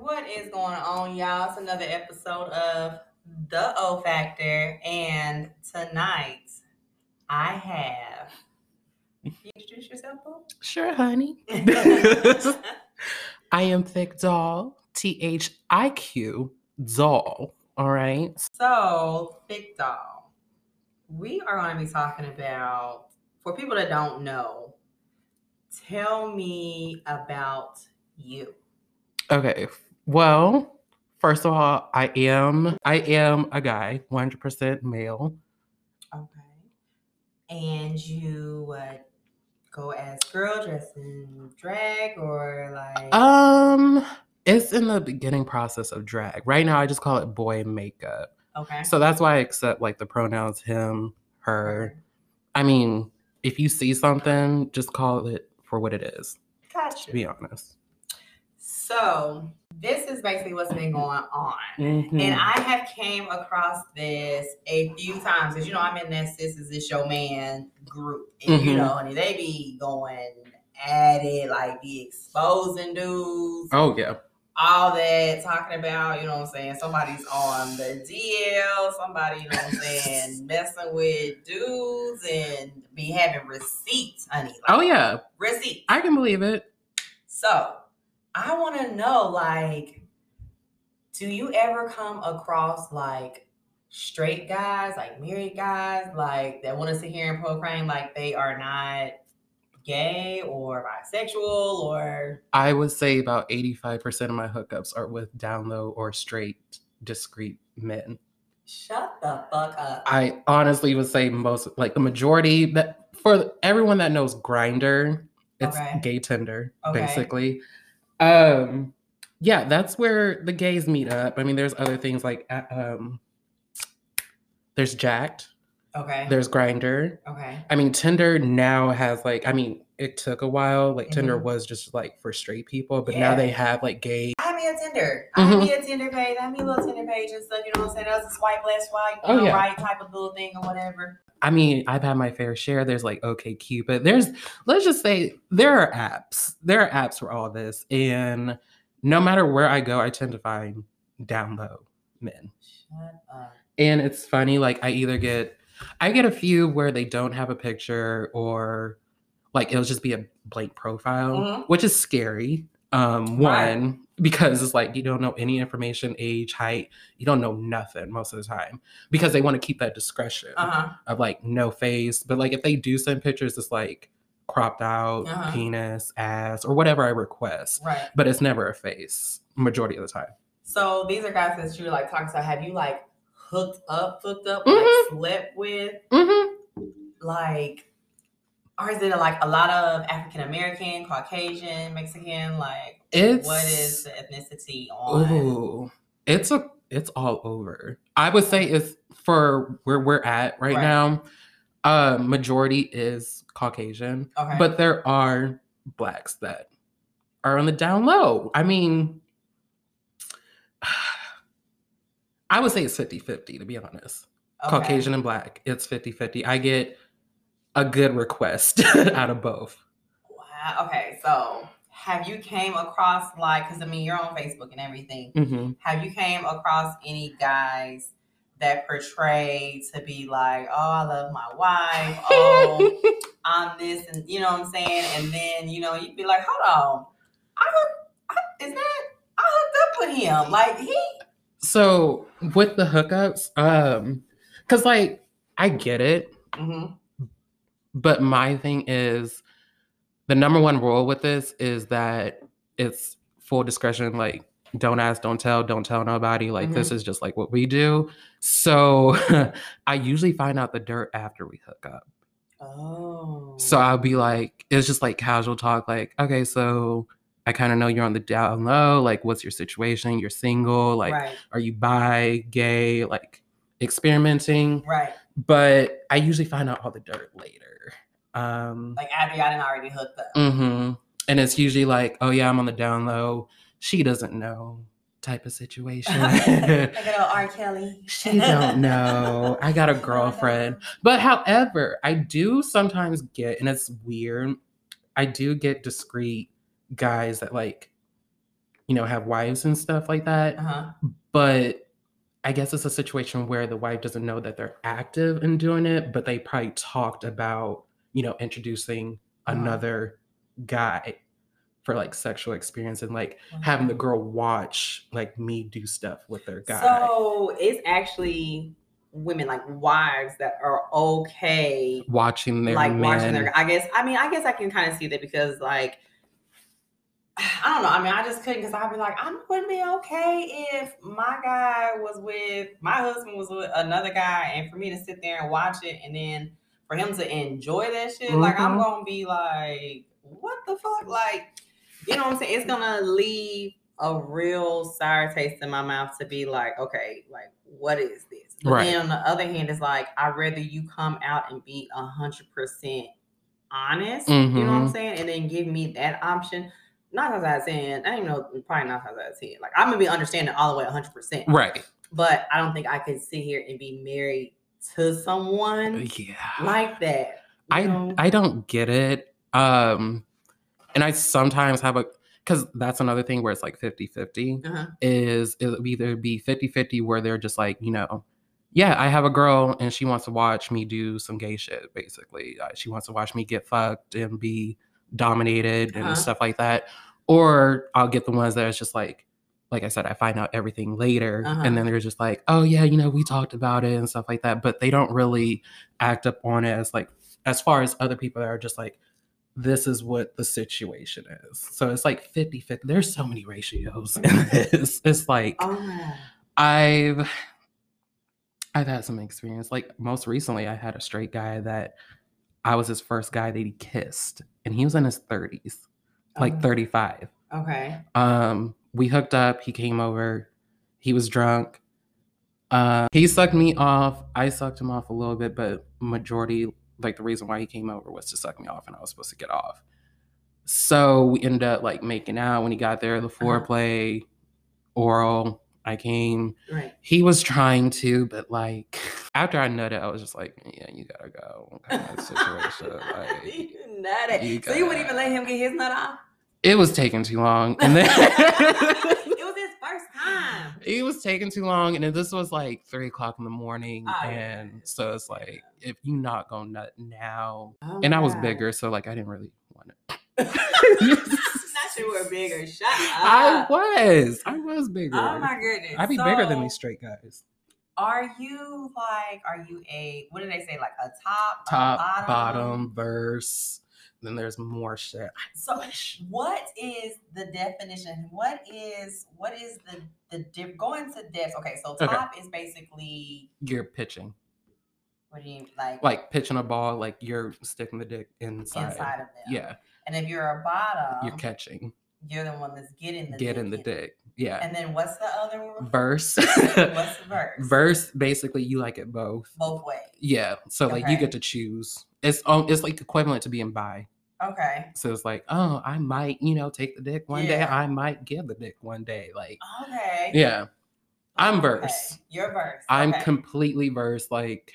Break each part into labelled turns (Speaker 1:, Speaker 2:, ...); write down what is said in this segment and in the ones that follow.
Speaker 1: What is going on, y'all? It's another episode of The O Factor, and tonight I have. Can you introduce yourself, boo?
Speaker 2: Sure, honey. I am Thiq Doll, T H I Q Doll. All right.
Speaker 1: so, Thiq Doll, we are going to be talking about, for people that don't know, tell me about you.
Speaker 2: Okay. Well, first of all, I am I am a guy, 100% male.
Speaker 1: Okay. And you would go as girl dressed in drag or like.
Speaker 2: Um, it's in the beginning process of drag. Right now, I just call it boy makeup.
Speaker 1: okay.
Speaker 2: So that's why I accept like the pronouns him, her. I mean, if you see something, just call it for what it is.
Speaker 1: Gotcha.
Speaker 2: To be honest.
Speaker 1: So this is basically what's been going on.
Speaker 2: Mhm.
Speaker 1: And I have came across this a few times because you know I'm in that sis is this your man group. And you
Speaker 2: Mhm.
Speaker 1: know, and they be going at it, like be exposing dudes,
Speaker 2: Oh yeah.
Speaker 1: all that, talking about, you know what I'm saying, somebody's on the DL, somebody, you know what I'm saying, messing with dudes and be having receipts, honey. Like,
Speaker 2: Oh yeah.
Speaker 1: Receipts.
Speaker 2: I can believe it.
Speaker 1: So I want to know, like, do you ever come across like straight guys, like married guys, like that want to sit here and proclaim like they are not gay or bisexual or
Speaker 2: I would say about 85% of my hookups are with down low or straight, discreet men.
Speaker 1: shut the fuck up?
Speaker 2: I honestly would say most, like the majority, that for everyone that knows Grindr, it's
Speaker 1: Okay.
Speaker 2: gay Tinder,
Speaker 1: Okay.
Speaker 2: basically. Um, yeah, that's where the gays meet up. I mean, there's other things like, uh, um, there's Jack'd,
Speaker 1: okay.
Speaker 2: there's Grindr.
Speaker 1: okay.
Speaker 2: I mean, Tinder now has like, I mean, it took a while. Like Tinder
Speaker 1: Mhm.
Speaker 2: was just like for straight people, but now they have like gay.
Speaker 1: I me a Tinder. I
Speaker 2: Mhm.
Speaker 1: me a Tinder page. I me a little Tinder page and stuff. You know what I'm saying? That's a swipe left, swipe,
Speaker 2: Oh,
Speaker 1: know,
Speaker 2: yeah.
Speaker 1: right type of little thing or whatever.
Speaker 2: I mean, I've had my fair share. There's like OK Cupid. There's let's just say there are apps. There are apps for all this, and no matter where I go, I tend to find down low men.
Speaker 1: Shut up.
Speaker 2: And it's funny, like I either get I get a few where they don't have a picture or like it'll just be a blank profile,
Speaker 1: Mhm.
Speaker 2: which is scary. Um, one, because it's like you don't know any information, age, height, you don't know nothing most of the time. Because they want to keep that discretion
Speaker 1: Uh huh.
Speaker 2: of like no face. But like if they do send pictures, it's like cropped out,
Speaker 1: Uh-huh.
Speaker 2: penis, ass, or whatever I request.
Speaker 1: Right.
Speaker 2: But it's never a face majority of the time.
Speaker 1: So these are guys that you're like talking to. Have you like hooked up, hooked up,
Speaker 2: Mhm.
Speaker 1: like slept with?
Speaker 2: Mm-hmm.
Speaker 1: Like, or is it like a lot of African American, Caucasian, Mexican? Like,
Speaker 2: It's
Speaker 1: what is the ethnicity on?
Speaker 2: Ooh, it's a it's all over. I would say it's for where we're at right,
Speaker 1: Right.
Speaker 2: now. Uh, majority is Caucasian,
Speaker 1: Okay.
Speaker 2: but there are blacks that are on the down low. I mean, I would say it's 50 50 to be honest.
Speaker 1: Okay.
Speaker 2: Caucasian and black, it's 50 50. I get a good request out of both.
Speaker 1: Wow. Okay. So have you came across like, because I mean, you're on Facebook and everything.
Speaker 2: Mhm.
Speaker 1: Have you came across any guys that portray to be like, oh, I love my wife. Oh, I'm this, and you know what I'm saying? And then you know you'd be like, hold on, I hooked, I, is that I hooked up with him? Like he,
Speaker 2: So with the hookups, um, because like I get it,
Speaker 1: Mhm.
Speaker 2: but my thing is the number one rule with this is that it's full discretion. Like, don't ask, don't tell, don't tell nobody. Like, this mm-hmm. is just like what we do. So I usually find out the dirt after we hook up.
Speaker 1: oh,
Speaker 2: So I'll be like, it's just like casual talk, like, okay, so I kind of know you're on the down low. Like, what's your situation? You're single. Like,
Speaker 1: right,
Speaker 2: are you bi, gay, like experimenting?
Speaker 1: right,
Speaker 2: But I usually find out all the dirt later. Um,
Speaker 1: like after y'all done already hooked up.
Speaker 2: Mm-hmm. And it's usually like, oh yeah, I'm on the down low. She doesn't know type of situation.
Speaker 1: like R. Kelly.
Speaker 2: she don't know. I got a girlfriend. But however, I do sometimes get, and it's weird, I do get discreet guys that like you know, have wives and stuff like that.
Speaker 1: Uh-huh.
Speaker 2: But I guess it's a situation where the wife doesn't know that they're active in doing it, but they probably talked about, you know, introducing
Speaker 1: Uh-huh.
Speaker 2: another guy for like sexual experience and like having the girl watch like me do stuff with their guy.
Speaker 1: So it's actually women like wives that are okay
Speaker 2: watching their
Speaker 1: like
Speaker 2: men.
Speaker 1: watching their I guess I mean I guess I can kind of see that because like I don't know. I mean, I just couldn't because I'd be like, I wouldn't be okay if my guy was with my husband was with another guy, and for me to sit there and watch it, and then for him to enjoy that shit, like I'm
Speaker 2: Mhm.
Speaker 1: gonna be like, what the fuck, like, you know what I'm saying? It's gonna leave a real sour taste in my mouth to be like, okay, like, what is this? But
Speaker 2: Right.
Speaker 1: then on the other hand, it's like I'd rather you come out and be a hundred percent honest. You know what I'm
Speaker 2: Mhm.
Speaker 1: saying? And then give me that option. Not as I saying, I don't know, probably not as I saying. Like I'm gonna be understanding all the way 100, percent
Speaker 2: Right.
Speaker 1: but I don't think I could sit here and be married to someone
Speaker 2: Yeah.
Speaker 1: like that.
Speaker 2: I
Speaker 1: know?
Speaker 2: I don't get it. Um and I sometimes have a cuz that's another thing where it's like 50-50
Speaker 1: Uh-huh.
Speaker 2: is it'll either be 50-50 where they're just like, you know, yeah, I have a girl and she wants to watch me do some gay shit basically. Uh, she wants to watch me get fucked and be dominated and
Speaker 1: Uh-huh.
Speaker 2: stuff like that. Or I'll get the ones that it's just like like I said, I find out everything later,
Speaker 1: Uh-huh.
Speaker 2: and then they're just like, "Oh yeah, you know, we talked about it and stuff like that," but they don't really act up on it as like as far as other people that are just like this is what the situation is so it's like 50 50 there's so many ratios in this it's like
Speaker 1: Oh
Speaker 2: i've i've had some experience like most recently i had a straight guy that i was his first guy that he kissed and he was in his 30s like
Speaker 1: Oh,
Speaker 2: 35
Speaker 1: Okay.
Speaker 2: um, we hooked up. He came over. He was drunk. Uh, he sucked me off. I sucked him off a little bit, but majority, like the reason why he came over was to suck me off, and I was supposed to get off. So we ended up like making out when he got there. The
Speaker 1: Uh-huh.
Speaker 2: foreplay, oral. I came.
Speaker 1: Right.
Speaker 2: He was trying to, but like after I nutted, I was just like, yeah, you gotta go. Kind of situation. Like,
Speaker 1: you nutted.
Speaker 2: you
Speaker 1: so you wouldn't even let him get his nut off?
Speaker 2: It was taking too long, and then.
Speaker 1: it was his first time.
Speaker 2: it was taking too long and this was like three o'clock in the morning
Speaker 1: Oh, yeah.
Speaker 2: and so it's like if you not gonna nut now
Speaker 1: Oh
Speaker 2: and i was bigger so like i didn't really want it
Speaker 1: Not you were bigger. Shut up.
Speaker 2: i was i was bigger
Speaker 1: Oh my goodness.
Speaker 2: i'd be bigger than these straight guys
Speaker 1: Are you like, are you a, what do they say, like a top? a
Speaker 2: top bottom verse then there's more shit
Speaker 1: So what is the definition? What is, what is the, the, diff, going to depths? Okay, so
Speaker 2: Okay.
Speaker 1: top is basically,
Speaker 2: you're pitching
Speaker 1: what do you, like,
Speaker 2: like pitching a ball like you're sticking the dick inside,
Speaker 1: inside of them.
Speaker 2: yeah
Speaker 1: And if you're a bottom,
Speaker 2: you're catching
Speaker 1: you're the one that's getting the
Speaker 2: getting the
Speaker 1: dick in.
Speaker 2: dick yeah
Speaker 1: And then what's the other one?
Speaker 2: verse
Speaker 1: What's the verse?
Speaker 2: verse basically you like it both
Speaker 1: Both ways.
Speaker 2: Yeah, so like you get to choose. It's um, it's like equivalent to being bi.
Speaker 1: Okay.
Speaker 2: So it's like, oh, I might, you know, take the dick one day. I might give the dick one day. Like,
Speaker 1: Okay.
Speaker 2: yeah, I'm
Speaker 1: Okay.
Speaker 2: verse.
Speaker 1: You're verse.
Speaker 2: I'm
Speaker 1: okay.
Speaker 2: completely verse. like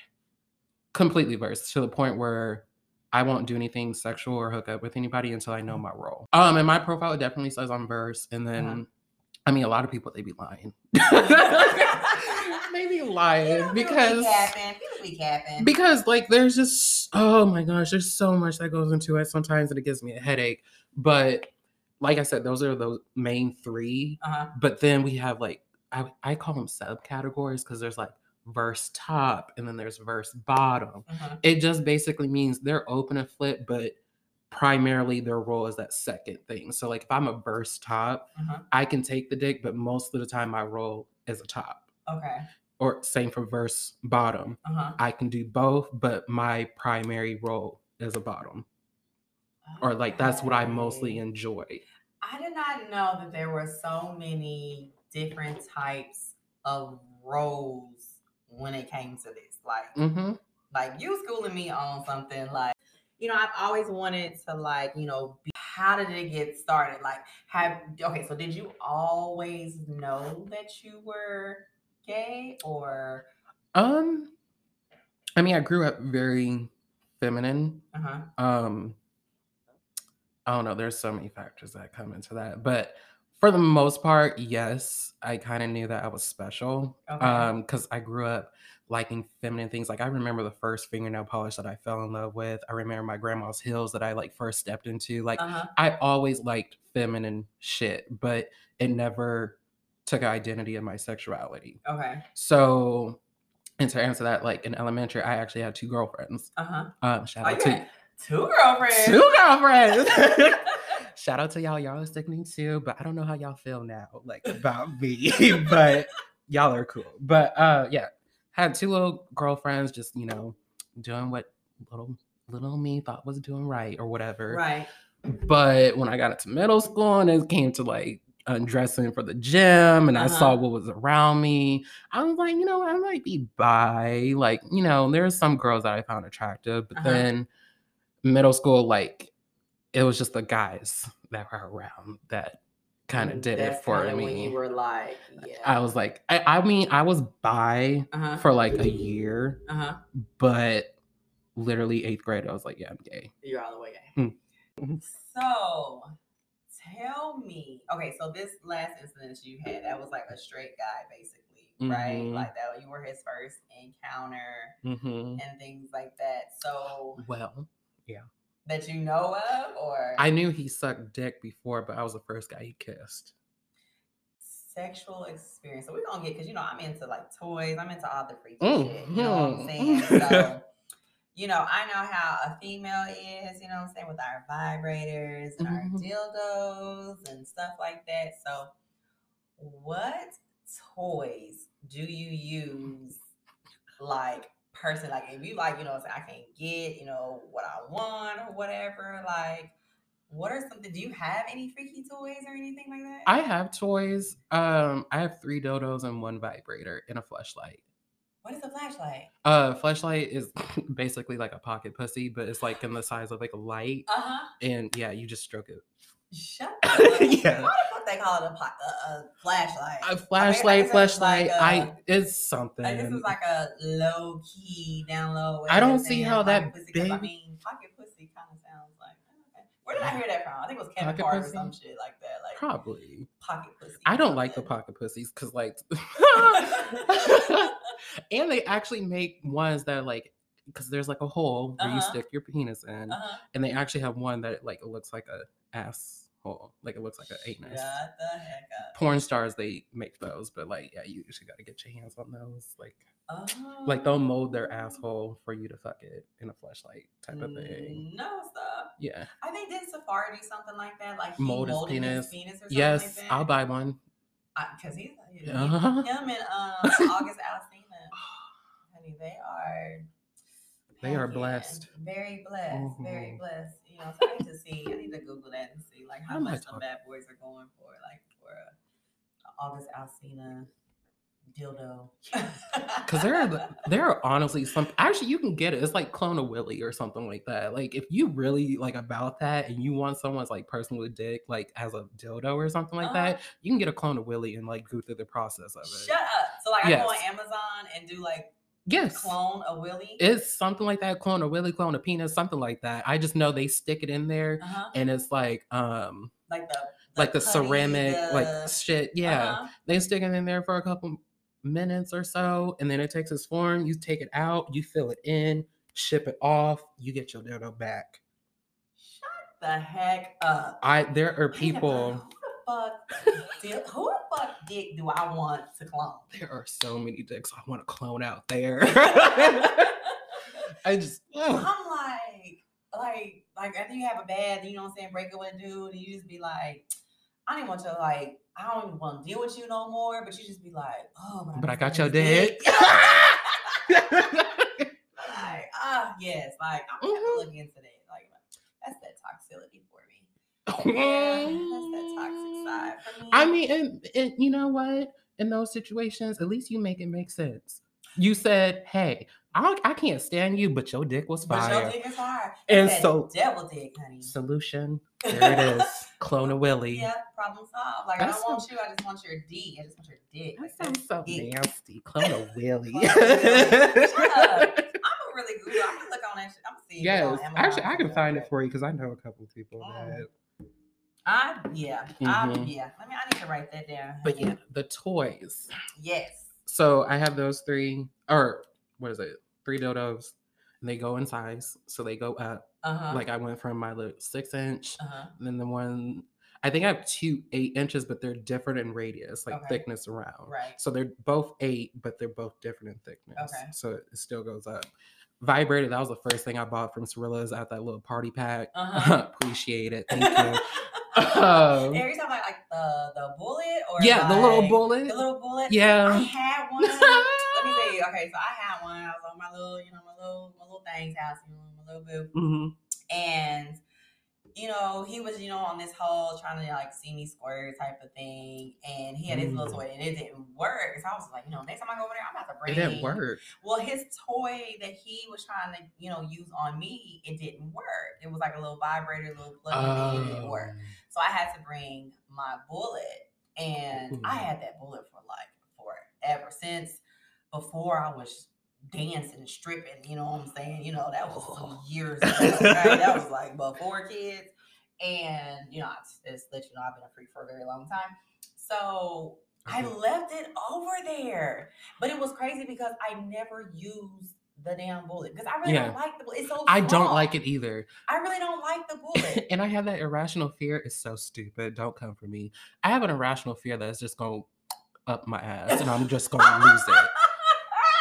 Speaker 2: completely verse to the point where I won't do anything sexual or hook up with anybody until I know my role. Um, and my profile definitely says I'm verse, and then.
Speaker 1: Uh-huh.
Speaker 2: I mean, a lot of people they be lying. they be lying because
Speaker 1: be capping.
Speaker 2: because like there's just oh my gosh there's so much that goes into it sometimes and it gives me a headache but like i said those are the main three
Speaker 1: uh-huh.
Speaker 2: but then we have like i, I call them subcategories because there's like verse top and then there's verse bottom
Speaker 1: uh-huh.
Speaker 2: it just basically means they're open and flip but primarily their role is that second thing so like if i'm a verse top
Speaker 1: uh-huh.
Speaker 2: i can take the dick but most of the time my role is a top
Speaker 1: Okay.
Speaker 2: or same for verse bottom
Speaker 1: Uh-huh.
Speaker 2: I can do both, but my primary role is a bottom. Or like that's what I mostly enjoy.
Speaker 1: I did not know that there were so many different types of roles when it came to this. Like,
Speaker 2: Mm-hmm.
Speaker 1: like you schooling me on something like, you know, I've always wanted to like, you know, be, how did it get started? Like, have okay, so did you always know that you were gay or
Speaker 2: Um I mean I grew up very feminine.
Speaker 1: uh-huh.
Speaker 2: Um I don't know, there's so many factors that come into that. But For the most part, yes. I kind of knew that I was special.
Speaker 1: Okay.
Speaker 2: Um, because I grew up liking feminine things. Like I remember the first fingernail polish that I fell in love with. I remember my grandma's heels that I like first stepped into. Like
Speaker 1: uh-huh.
Speaker 2: I always liked feminine shit, but it never took identity of my sexuality.
Speaker 1: Okay.
Speaker 2: So, and to answer that, like in elementary, I actually had two girlfriends.
Speaker 1: Uh-huh.
Speaker 2: Um, shout
Speaker 1: Oh,
Speaker 2: out to
Speaker 1: two girlfriends.
Speaker 2: two girlfriends. shout out to y'all. Y'all are sticking too, but I don't know how y'all feel now, like about me. but y'all are cool. But uh, yeah, had two little girlfriends, just you know, doing what little little me thought was doing right or whatever.
Speaker 1: right.
Speaker 2: But when I got into middle school and it came to like undressing for the gym and I saw
Speaker 1: Uh-huh.
Speaker 2: what was around me, I was like, you know, I might be bi. Like, you know, there's some girls that I found attractive, but
Speaker 1: Uh-huh.
Speaker 2: then middle school, like, it was just the guys that were around that kind of
Speaker 1: Mm,
Speaker 2: did it for me.
Speaker 1: When you were like, yeah.
Speaker 2: I was like, I, I mean, I was by
Speaker 1: Uh-huh.
Speaker 2: for like a year,
Speaker 1: Uh-huh.
Speaker 2: but literally eighth grade, I was like, yeah, I'm gay.
Speaker 1: You're all the way gay.
Speaker 2: Mhm.
Speaker 1: So tell me, okay, so this last incident you had, that was like a straight guy basically, right?
Speaker 2: Mhm.
Speaker 1: Like that you were his first encounter
Speaker 2: hmm
Speaker 1: and things like that. So
Speaker 2: Well,
Speaker 1: that you know of or
Speaker 2: I knew he sucked dick before, but I was the first guy he kissed.
Speaker 1: sexual experience. So we're gonna get because you know I'm into like toys, I'm into all the freaky
Speaker 2: Mm,
Speaker 1: shit. You know what I'm saying? So you know, I know how a female is, you know what I'm saying, with our vibrators and our
Speaker 2: Mhm.
Speaker 1: dildos and stuff like that. So what toys do you use like person like if you like, you know, say I can't get, you know, what I want or whatever, like what are something do you have any freaky toys or anything like that?
Speaker 2: I have toys. Um, I have three dodos and one vibrator and a flashlight.
Speaker 1: what is a flashlight?
Speaker 2: Uh, flashlight is basically like a pocket pussy, but it's like in the size of like a light,
Speaker 1: Uh-huh.
Speaker 2: and yeah, you just stroke it.
Speaker 1: Shut up.
Speaker 2: Yeah.
Speaker 1: They call it a, a, a flashlight?
Speaker 2: A flashlight,
Speaker 1: it's
Speaker 2: flashlight.
Speaker 1: like
Speaker 2: I
Speaker 1: a-
Speaker 2: it's something.
Speaker 1: Like this is like a low key down low.
Speaker 2: I don't see how that
Speaker 1: pussy, 'cause I
Speaker 2: big-
Speaker 1: mean, pocket pussy kind of sounds like. Okay. Where did I hear that from? I think it was Kevin Hart or some shit like that. Like
Speaker 2: Probably.
Speaker 1: pocket pussy.
Speaker 2: I don't like the pocket pussies because like, and they actually make ones that are like because there's like a hole where you
Speaker 1: Uh-huh.
Speaker 2: stick your penis in,
Speaker 1: Uh-huh.
Speaker 2: and they actually have one that like it looks like a ass hole, like it looks like an anus.
Speaker 1: Shut the heck up.
Speaker 2: Porn stars they make those, but like yeah, you usually got to get your hands on those. Like
Speaker 1: Oh.
Speaker 2: like they'll mold their asshole for you to fuck it in a flashlight type of thing.
Speaker 1: No stuff.
Speaker 2: Yeah.
Speaker 1: I think did Safaree do something like that? Like
Speaker 2: Mold his
Speaker 1: molded
Speaker 2: penis.
Speaker 1: his penis or something
Speaker 2: Yes,
Speaker 1: like that?
Speaker 2: I'll buy one.
Speaker 1: because he's he-
Speaker 2: Uh-huh.
Speaker 1: him and um August Alsina. Honey, they are
Speaker 2: They are blessed.
Speaker 1: Very blessed. Very
Speaker 2: Mhm.
Speaker 1: blessed. You know, so I need to see. I need to Google that and see like how much the bad boys are going for, like for a August Alsina dildo.
Speaker 2: Cause there are there are honestly some actually you can get it. It's like clone a Willy or something like that. Like if you really like about that and you want someone's like personal dick like as a dildo or something like
Speaker 1: Uh-huh.
Speaker 2: that, you can get a clone of Willy and like go through the process of it.
Speaker 1: Shut up. So like I go on Amazon and do like
Speaker 2: yes.
Speaker 1: clone a Willy.
Speaker 2: It's something like that, clone a Willy, clone a penis, something like that. I just know they stick it in there
Speaker 1: uh-huh.
Speaker 2: and it's like um
Speaker 1: Like the,
Speaker 2: like the
Speaker 1: putty,
Speaker 2: ceramic
Speaker 1: the-
Speaker 2: like shit. Yeah.
Speaker 1: uh-huh.
Speaker 2: They stick it in there for a couple minutes or so, and then it takes its form. You take it out, you fill it in, ship it off, you get your dildo back.
Speaker 1: Shut the heck up.
Speaker 2: I there are people.
Speaker 1: Fuck? dick- who the fuck dick do I want to clone?
Speaker 2: There are so many dicks I want to clone out there. I just
Speaker 1: I'm
Speaker 2: ugh.
Speaker 1: like, like, like after you have a bad, you know what I'm saying, break up with a dude, and you just be like, I don't even want to like, I don't even want to deal with you no more. But you just be like, oh,
Speaker 2: but I
Speaker 1: just
Speaker 2: got your dick.
Speaker 1: like, ah, yes, like I'm gonna have
Speaker 2: Mhm.
Speaker 1: to look into that. Like, that's that toxicity for me. Yeah, that's that toxic side for me.
Speaker 2: I mean, and, and you know what? In those situations, at least you make it make sense. You said, "Hey, I I can't stand you, but your dick was
Speaker 1: but
Speaker 2: fire."
Speaker 1: your dick is fire.
Speaker 2: And so-
Speaker 1: devil dick, honey.
Speaker 2: Solution. There it is. Clone a Willie.
Speaker 1: Yeah, problem solved. Like I
Speaker 2: That
Speaker 1: don't want you, I just want your D. I just want your dick.
Speaker 2: That
Speaker 1: Like,
Speaker 2: sounds so
Speaker 1: dick.
Speaker 2: nasty. Clone a Willie.
Speaker 1: Clone a Willy. Shut up. I'm a really good. I'm gonna look on that shit. I'm gonna see. if it's
Speaker 2: yes. Actually, I can find it for you because I know a couple people
Speaker 1: Mm.
Speaker 2: that.
Speaker 1: I yeah. I,
Speaker 2: Mhm.
Speaker 1: yeah. Let me I need to write that down.
Speaker 2: But yeah, the toys.
Speaker 1: Yes.
Speaker 2: So I have those three, or what is it? Three dodos, and they go in size. So they go up.
Speaker 1: Uh-huh.
Speaker 2: Like I went from my little six inch,
Speaker 1: uh-huh.
Speaker 2: and then the one I think I have two eight inches, but they're different in radius, like
Speaker 1: Okay.
Speaker 2: thickness around.
Speaker 1: Right.
Speaker 2: So they're both eight, but they're both different in thickness.
Speaker 1: Okay.
Speaker 2: So it still goes up. Vibrator, that was the first thing I bought from Cirilla's at that little party pack.
Speaker 1: Uh-huh.
Speaker 2: Appreciate it. Thank you. Um,
Speaker 1: Every time like like the the bullet or
Speaker 2: yeah, the little bullet.
Speaker 1: The little bullet.
Speaker 2: Yeah, I
Speaker 1: had one. Let me see. Okay, so I had one. I was on my little, you know, my little my little thing's house, you know, my little boo.
Speaker 2: hmm
Speaker 1: And you know, he was, you know, on this whole trying to like see me squirt type of thing. And he had his little
Speaker 2: Mm.
Speaker 1: toy and it didn't work. So I was like, you know, next time I go over there, I'm about to bring It
Speaker 2: didn't work.
Speaker 1: Well, his toy that he was trying to, you know, use on me, it didn't work. It was like a little vibrator, little plug in, it didn't work.
Speaker 2: Oh.
Speaker 1: So I had to bring my bullet, and I had that bullet for like forever since before I was dancing and stripping. You know what I'm saying? You know that was
Speaker 2: Oh.
Speaker 1: years ago. Right? that was like before kids, and you know, I just let you know I've been a freak for a very long time. So I left it over there, but it was crazy because I never used the damn bullet because I really
Speaker 2: Yeah.
Speaker 1: don't like the bullet. It's so
Speaker 2: I don't like it either.
Speaker 1: I really don't like the bullet.
Speaker 2: and I have that irrational fear. It's so stupid. Don't come for me. I have an irrational fear that's just going up my ass and I'm just going to lose it.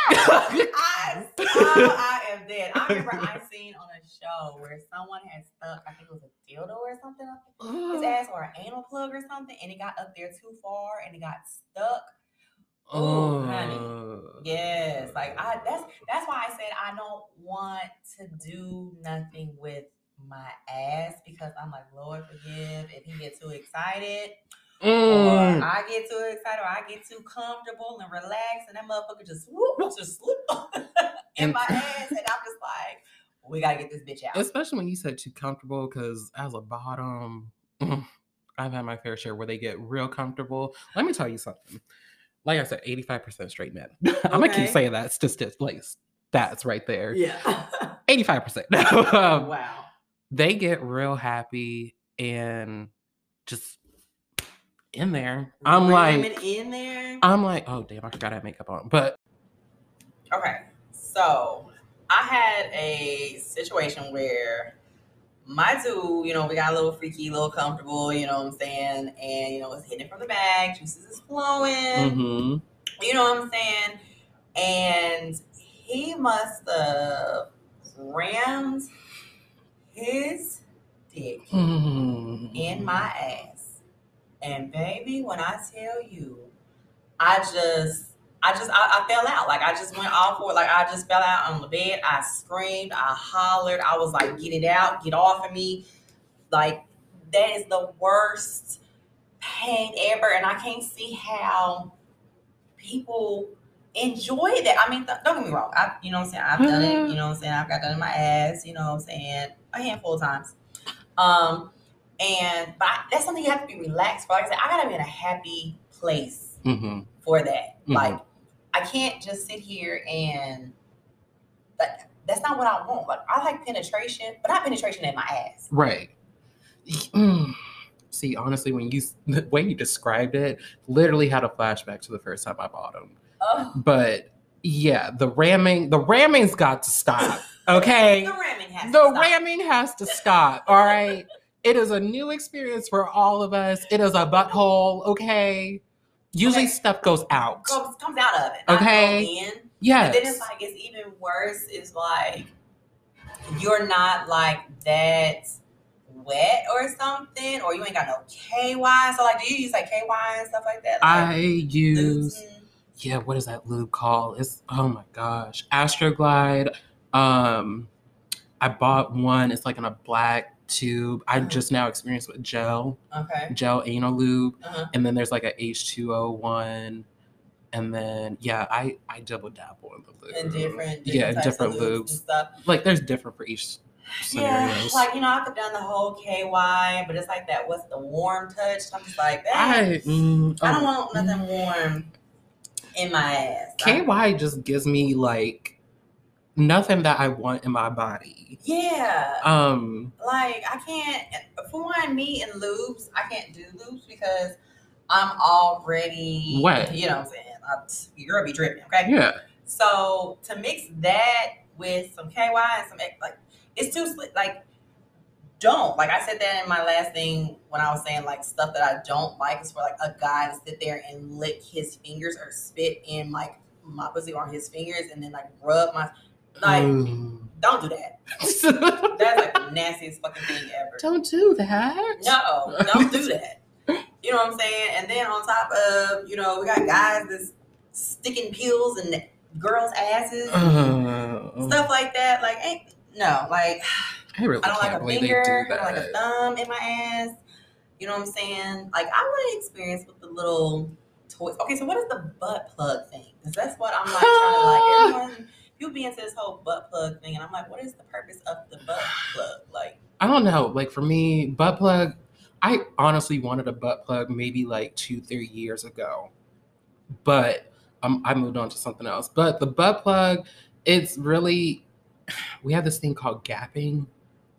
Speaker 1: I, I am dead. I remember I seen on a show where someone had stuck, I think it was a dildo or something up his ass or an anal plug or something, and it got up there too far and it got stuck. Ooh, honey.
Speaker 2: Oh.
Speaker 1: Yes, like I that's that's why I said I don't want to do nothing with my ass because I'm like, Lord forgive if he get too excited or
Speaker 2: Mm.
Speaker 1: I get too excited or I get too comfortable and relaxed and that motherfucker just whoop just slip in my ass and I'm just like, we gotta get this bitch out.
Speaker 2: Especially when you said too comfortable, because as a bottom, mm, I've had my fair share where they get real comfortable. Let me tell you something. Like I said, 85% straight men. I'm gonna keep saying that It's statistic. Like, that's right there.
Speaker 1: yeah.
Speaker 2: 85%. Um,
Speaker 1: wow.
Speaker 2: they get real happy and just in there. I'm
Speaker 1: Ramming
Speaker 2: like,
Speaker 1: in there.
Speaker 2: I'm like, oh damn, I forgot I had makeup on. But
Speaker 1: Okay, so I had a situation where my dude, you know, we got a little freaky, a little comfortable, you know what I'm saying, and you know, it's hitting from the back, juices is flowing,
Speaker 2: mhm.
Speaker 1: you know what I'm saying, and he must have rammed his dick
Speaker 2: Mm.
Speaker 1: in my ass. And baby, when I tell you, I just, I just, I, I fell out. Like I just went off for it. Like I just fell out on the bed. I screamed. I hollered. I was like, "Get it out! Get off of me!" Like that is the worst pain ever, and I can't see how people enjoy that. I mean, th- don't get me wrong. I, you know what I'm saying? I've done it. You know what I'm saying? I've got done in my ass. You know what I'm saying? A handful of times. Um, and but I, that's something you have to be relaxed for. Like I said, I gotta be in a happy place
Speaker 2: Mhm.
Speaker 1: for that.
Speaker 2: Mhm.
Speaker 1: Like I can't just sit here and that, that's not what I want. Like I like penetration, but not penetration in my ass.
Speaker 2: Right. Mm. See, honestly, when you the way you described it, literally had a flashback to the first time I bought them.
Speaker 1: Oh,
Speaker 2: But yeah, the ramming, the ramming's got to stop. Okay.
Speaker 1: the ramming has
Speaker 2: the
Speaker 1: to stop.
Speaker 2: ramming has to stop. All right. It is a new experience for all of us. It is a butthole. Okay. Usually
Speaker 1: Okay.
Speaker 2: stuff goes out.
Speaker 1: comes, comes out of it. not
Speaker 2: Okay.
Speaker 1: But then it's like it's even worse. It's like you're not like that wet or something, or you ain't got no KY. So like, do you use like KY and stuff like that?
Speaker 2: I
Speaker 1: Like,
Speaker 2: use
Speaker 1: loosen?
Speaker 2: yeah, what is that lube called? It's oh my gosh, Astroglide. Um, I bought one. It's like in a black tube. I
Speaker 1: Uh-huh.
Speaker 2: just now experienced with gel,
Speaker 1: Okay.
Speaker 2: gel anal lube,
Speaker 1: Uh-huh.
Speaker 2: and then there's like a H two O one, and then yeah, I I double dabble in the lube.
Speaker 1: And different, different
Speaker 2: yeah, different
Speaker 1: lubes
Speaker 2: lubes.
Speaker 1: stuff.
Speaker 2: Like there's different for each
Speaker 1: Yeah, like you know, I've done the whole KY, but it's like that. What's the warm touch? I'm just like that. I,
Speaker 2: I mm,
Speaker 1: don't
Speaker 2: oh,
Speaker 1: want nothing warm in my ass. I-
Speaker 2: KY just gives me like nothing that I want in my body.
Speaker 1: Yeah.
Speaker 2: Um,
Speaker 1: like I can't for one, me and lubes, I can't do lubes because I'm already
Speaker 2: Wet.
Speaker 1: You know what I'm saying? I'm, gonna be dripping, okay?
Speaker 2: yeah.
Speaker 1: So to mix that with some KY and some like it's too sli- like don't like I said that in my last thing when I was saying like stuff that I don't like is for like a guy to sit there and lick his fingers or spit in like my pussy on his fingers and then like rub my like
Speaker 2: Mm.
Speaker 1: don't do that. That's like the nastiest fucking thing ever.
Speaker 2: Don't do that.
Speaker 1: No, don't do that. You know what I'm saying? And then on top of, you know, we got guys that's sticking pills in girls' asses,
Speaker 2: Uh,
Speaker 1: stuff like that. Like, ain't no, like
Speaker 2: I really
Speaker 1: I don't like a finger,
Speaker 2: they do
Speaker 1: I don't like a thumb in my ass. You know what I'm saying? Like, I want to experience with the little toys. Okay, so what is the butt plug thing? Because that's what I'm like trying to like. Everyone, people be into this whole butt plug thing, and I'm like, what is the purpose of the butt plug? Like,
Speaker 2: I don't know. Like for me, butt plug. I honestly wanted a butt plug maybe like two, three years ago, but um, I moved on to something else. But the butt plug, it's really we have this thing called gapping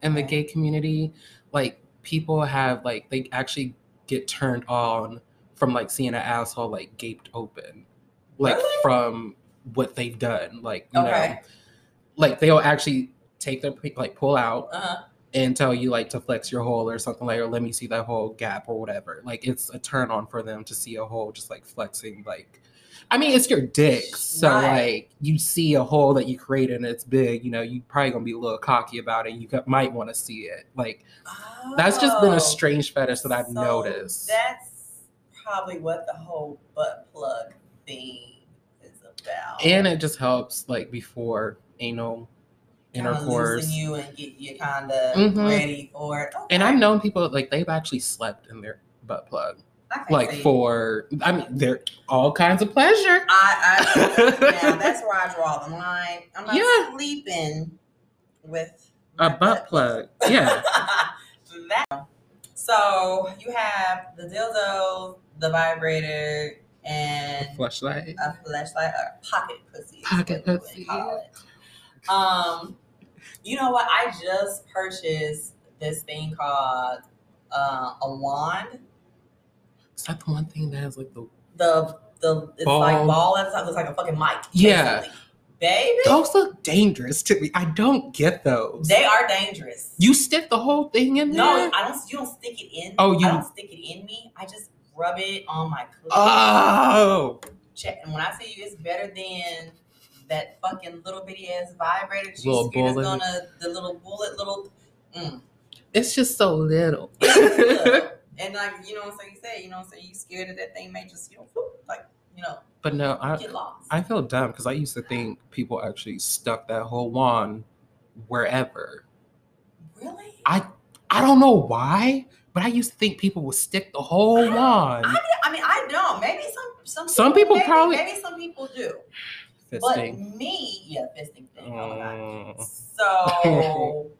Speaker 2: in the gay community. Like people have like they actually get turned on from like seeing an asshole like gaped open, like
Speaker 1: Really?
Speaker 2: from what they've done. Like you know, like they'll actually take their like pull out
Speaker 1: uh,
Speaker 2: and tell you like to flex your hole or something like or let me see that whole gap or whatever like it's a turn on for them to see a hole just like flexing like i mean it's your dick so
Speaker 1: Right.
Speaker 2: like you see a hole that you created and it's big you know you probably gonna be a little cocky about it you might want to see it like that's just been
Speaker 1: oh.
Speaker 2: a strange fetish that i've
Speaker 1: So
Speaker 2: noticed
Speaker 1: That's probably what the whole butt plug thing about.
Speaker 2: and it just helps like before anal
Speaker 1: Kinda
Speaker 2: intercourse
Speaker 1: you and get you kind of
Speaker 2: Mhm.
Speaker 1: ready for it.
Speaker 2: and i've known people like they've actually slept in their butt plug like for i mean they're all kinds of pleasure
Speaker 1: I, I now that's where I draw the line. I'm not
Speaker 2: Yeah.
Speaker 1: sleeping with
Speaker 2: a butt plug yeah
Speaker 1: that. So you have the dildo, the vibrator, and
Speaker 2: flashlight
Speaker 1: a flashlight or pocket pussy.
Speaker 2: Pocket pussy.
Speaker 1: it. Um, you know what? I just purchased this thing called uh, a wand.
Speaker 2: is that the one thing that has like the
Speaker 1: The the it's
Speaker 2: Ball.
Speaker 1: like ball. It's like, it's like a fucking mic.
Speaker 2: Yeah.
Speaker 1: baby.
Speaker 2: those look dangerous to me i don't get those
Speaker 1: They are dangerous.
Speaker 2: you stick the whole thing in there?
Speaker 1: no, I don't. You don't stick it in.
Speaker 2: Oh, you-
Speaker 1: I don't stick it in me. I just rub it on my clit.
Speaker 2: oh
Speaker 1: check. And when I say you, it's better than that fucking little bitty ass vibrator.
Speaker 2: Little
Speaker 1: is
Speaker 2: bullet.
Speaker 1: gonna the little bullet little. Mm.
Speaker 2: it's just so little
Speaker 1: and like you know what I'm saying, you say you know what I'm saying, you scared that that thing may just you know like you know
Speaker 2: but no i i feel dumb because i used to think people actually stuck that whole wand wherever
Speaker 1: really?
Speaker 2: i i don't know why but i used to think people would stick the whole wand
Speaker 1: I, I mean, I don't. Maybe some some
Speaker 2: Some people
Speaker 1: maybe,
Speaker 2: probably-
Speaker 1: maybe some people do.
Speaker 2: fisting
Speaker 1: But me, yeah, fisting thing. Oh So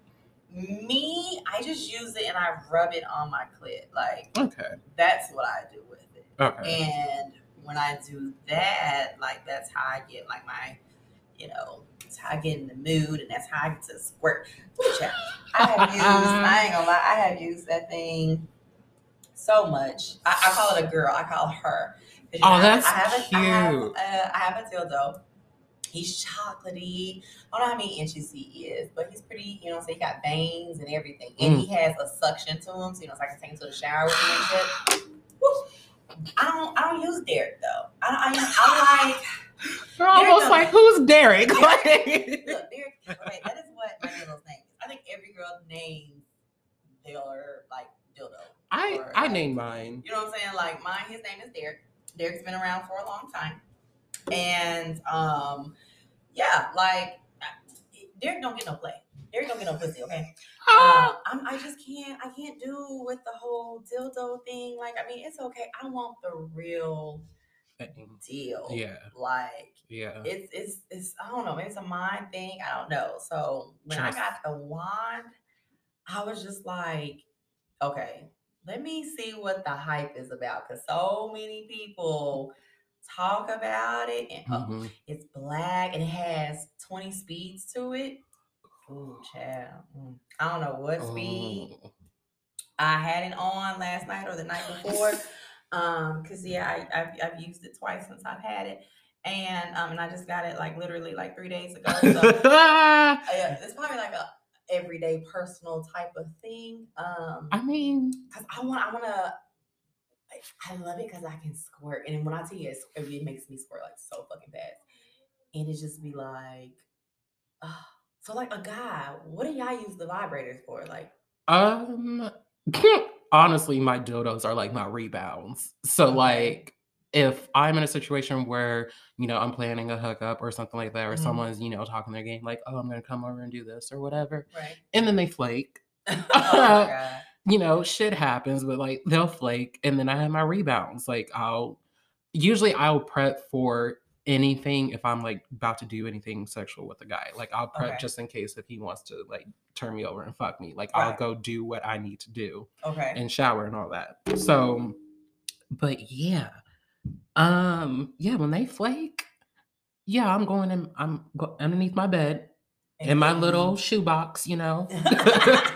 Speaker 1: me, I just use it and I rub it on my clit. Like
Speaker 2: okay
Speaker 1: that's what I do with it.
Speaker 2: okay
Speaker 1: And when I do that, like that's how I get like my, you know, it's how I get in the mood and that's how I get to squirt. Ooh, child. I have used, I ain't gonna lie, I have used that thing so much. I, I call it a girl, I call her.
Speaker 2: Oh,
Speaker 1: know,
Speaker 2: that's
Speaker 1: I have a, I have, uh, I have a dildo. He's chocolatey. I don't know how many inches he is, but he's pretty, you know, so he got veins and everything. And
Speaker 2: Mm.
Speaker 1: he has a suction to him, so you know, so I can take him to the shower with me and shit. I don't I don't use Derek though. I I, I like
Speaker 2: You're almost like, who's Derek?
Speaker 1: look, Derek okay, that is what my dildo's name is. I think every girl names their like dildo.
Speaker 2: I
Speaker 1: Or,
Speaker 2: I
Speaker 1: like,
Speaker 2: named mine.
Speaker 1: You know what I'm saying? Like mine, his name is Derek. Derek's been around for a long time. And um yeah, like Derek don't get no play. Derek don't get no pussy, okay? Um, I'm, I just can't. I can't do with the whole dildo thing. Like, I mean, it's okay. I want the real deal.
Speaker 2: yeah,
Speaker 1: Like,
Speaker 2: yeah.
Speaker 1: it's it's it's. I don't know. It's a mind thing. I don't know. So when I got the wand, I was just like, okay, let me see what the hype is about. Cause so many people talk about it. And oh,
Speaker 2: Mhm.
Speaker 1: it's black and it has 20 speeds to it. Ooh, child. Mm. I don't know what speed.
Speaker 2: Oh.
Speaker 1: I had it on last night or the night before. Um, cause yeah, I, I've, I've used it twice since I've had it. And um, and I just got it like literally like three days ago. So uh, yeah, it's probably like a everyday personal type of thing. Um,
Speaker 2: I mean,
Speaker 1: cause I want, I want to. I love it because I can squirt, and when I tell you, it's, it makes me squirt like so fucking fast, and it just be like, ah. so like a guy, what do y'all use the vibrators for? Like,
Speaker 2: um, honestly, my dodos are like my rebounds. So like, if I'm in a situation where you know I'm planning a hookup or something like that, or
Speaker 1: Mhm.
Speaker 2: someone's you know talking their game, like, oh, I'm gonna come over and do this or whatever,
Speaker 1: right?
Speaker 2: and then they flake.
Speaker 1: oh
Speaker 2: you know, shit happens, but like they'll flake, and then I have my rebounds. Like I'll usually I'll prep for anything if I'm like about to do anything sexual with a guy. Like I'll prep
Speaker 1: Okay.
Speaker 2: just in case if he wants to like turn me over and fuck me. Like I'll go do what I need to do
Speaker 1: Okay.
Speaker 2: and shower and all that. So, but yeah, um, yeah, when they flake, yeah, I'm going in. I'm go- underneath my bed in my little shoebox, you know.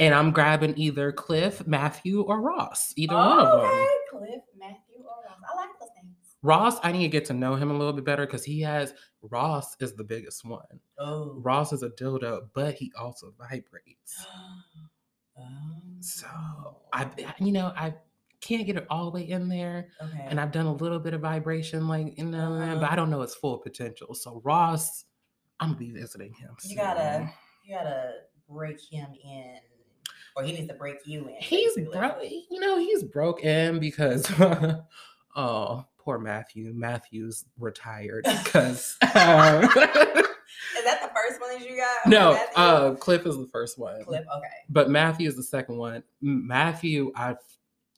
Speaker 2: And I'm grabbing either Cliff, Matthew, or Ross. Either one of them.
Speaker 1: Okay, Cliff, Matthew, or Ross. I like.
Speaker 2: Ross, I need to get to know him a little bit better because he has Ross is the biggest one.
Speaker 1: Oh.
Speaker 2: Ross is a dildo, but he also vibrates.
Speaker 1: Oh.
Speaker 2: So I, you know, I can't get it all the way in there,
Speaker 1: okay.
Speaker 2: and I've done a little bit of vibration, like you know, but
Speaker 1: Uh-huh.
Speaker 2: I don't know its full potential. So Ross, I'm gonna be visiting him.
Speaker 1: you
Speaker 2: soon.
Speaker 1: gotta you gotta break him in, or he needs to break you in.
Speaker 2: He's broke. You know, he's broke in because oh, poor Matthew. Matthew's retired because um,
Speaker 1: Is that the first one that you got?
Speaker 2: no, uh, Cliff is the first one,
Speaker 1: Cliff. Okay.
Speaker 2: but Matthew is the second one. Matthew, I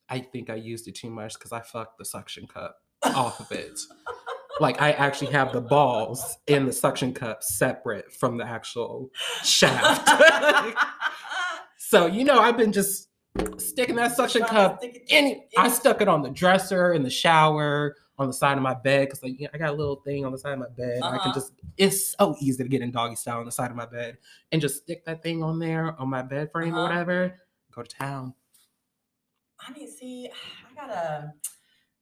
Speaker 2: I think I used it too much because I fucked the suction cup off of it. Like I actually have the balls in the suction cup separate from the actual shaft. so you know, I've been just sticking that suction cup any I stuck it on the dresser in the shower on the side of my bed because like you know, I got a little thing on the side of my bed. I
Speaker 1: Uh-huh.
Speaker 2: can just it's so easy to get in doggy style on the side of my bed and just stick that thing on there on my bed frame or
Speaker 1: Uh-huh.
Speaker 2: whatever. Go to town.
Speaker 1: I need to see. I gotta.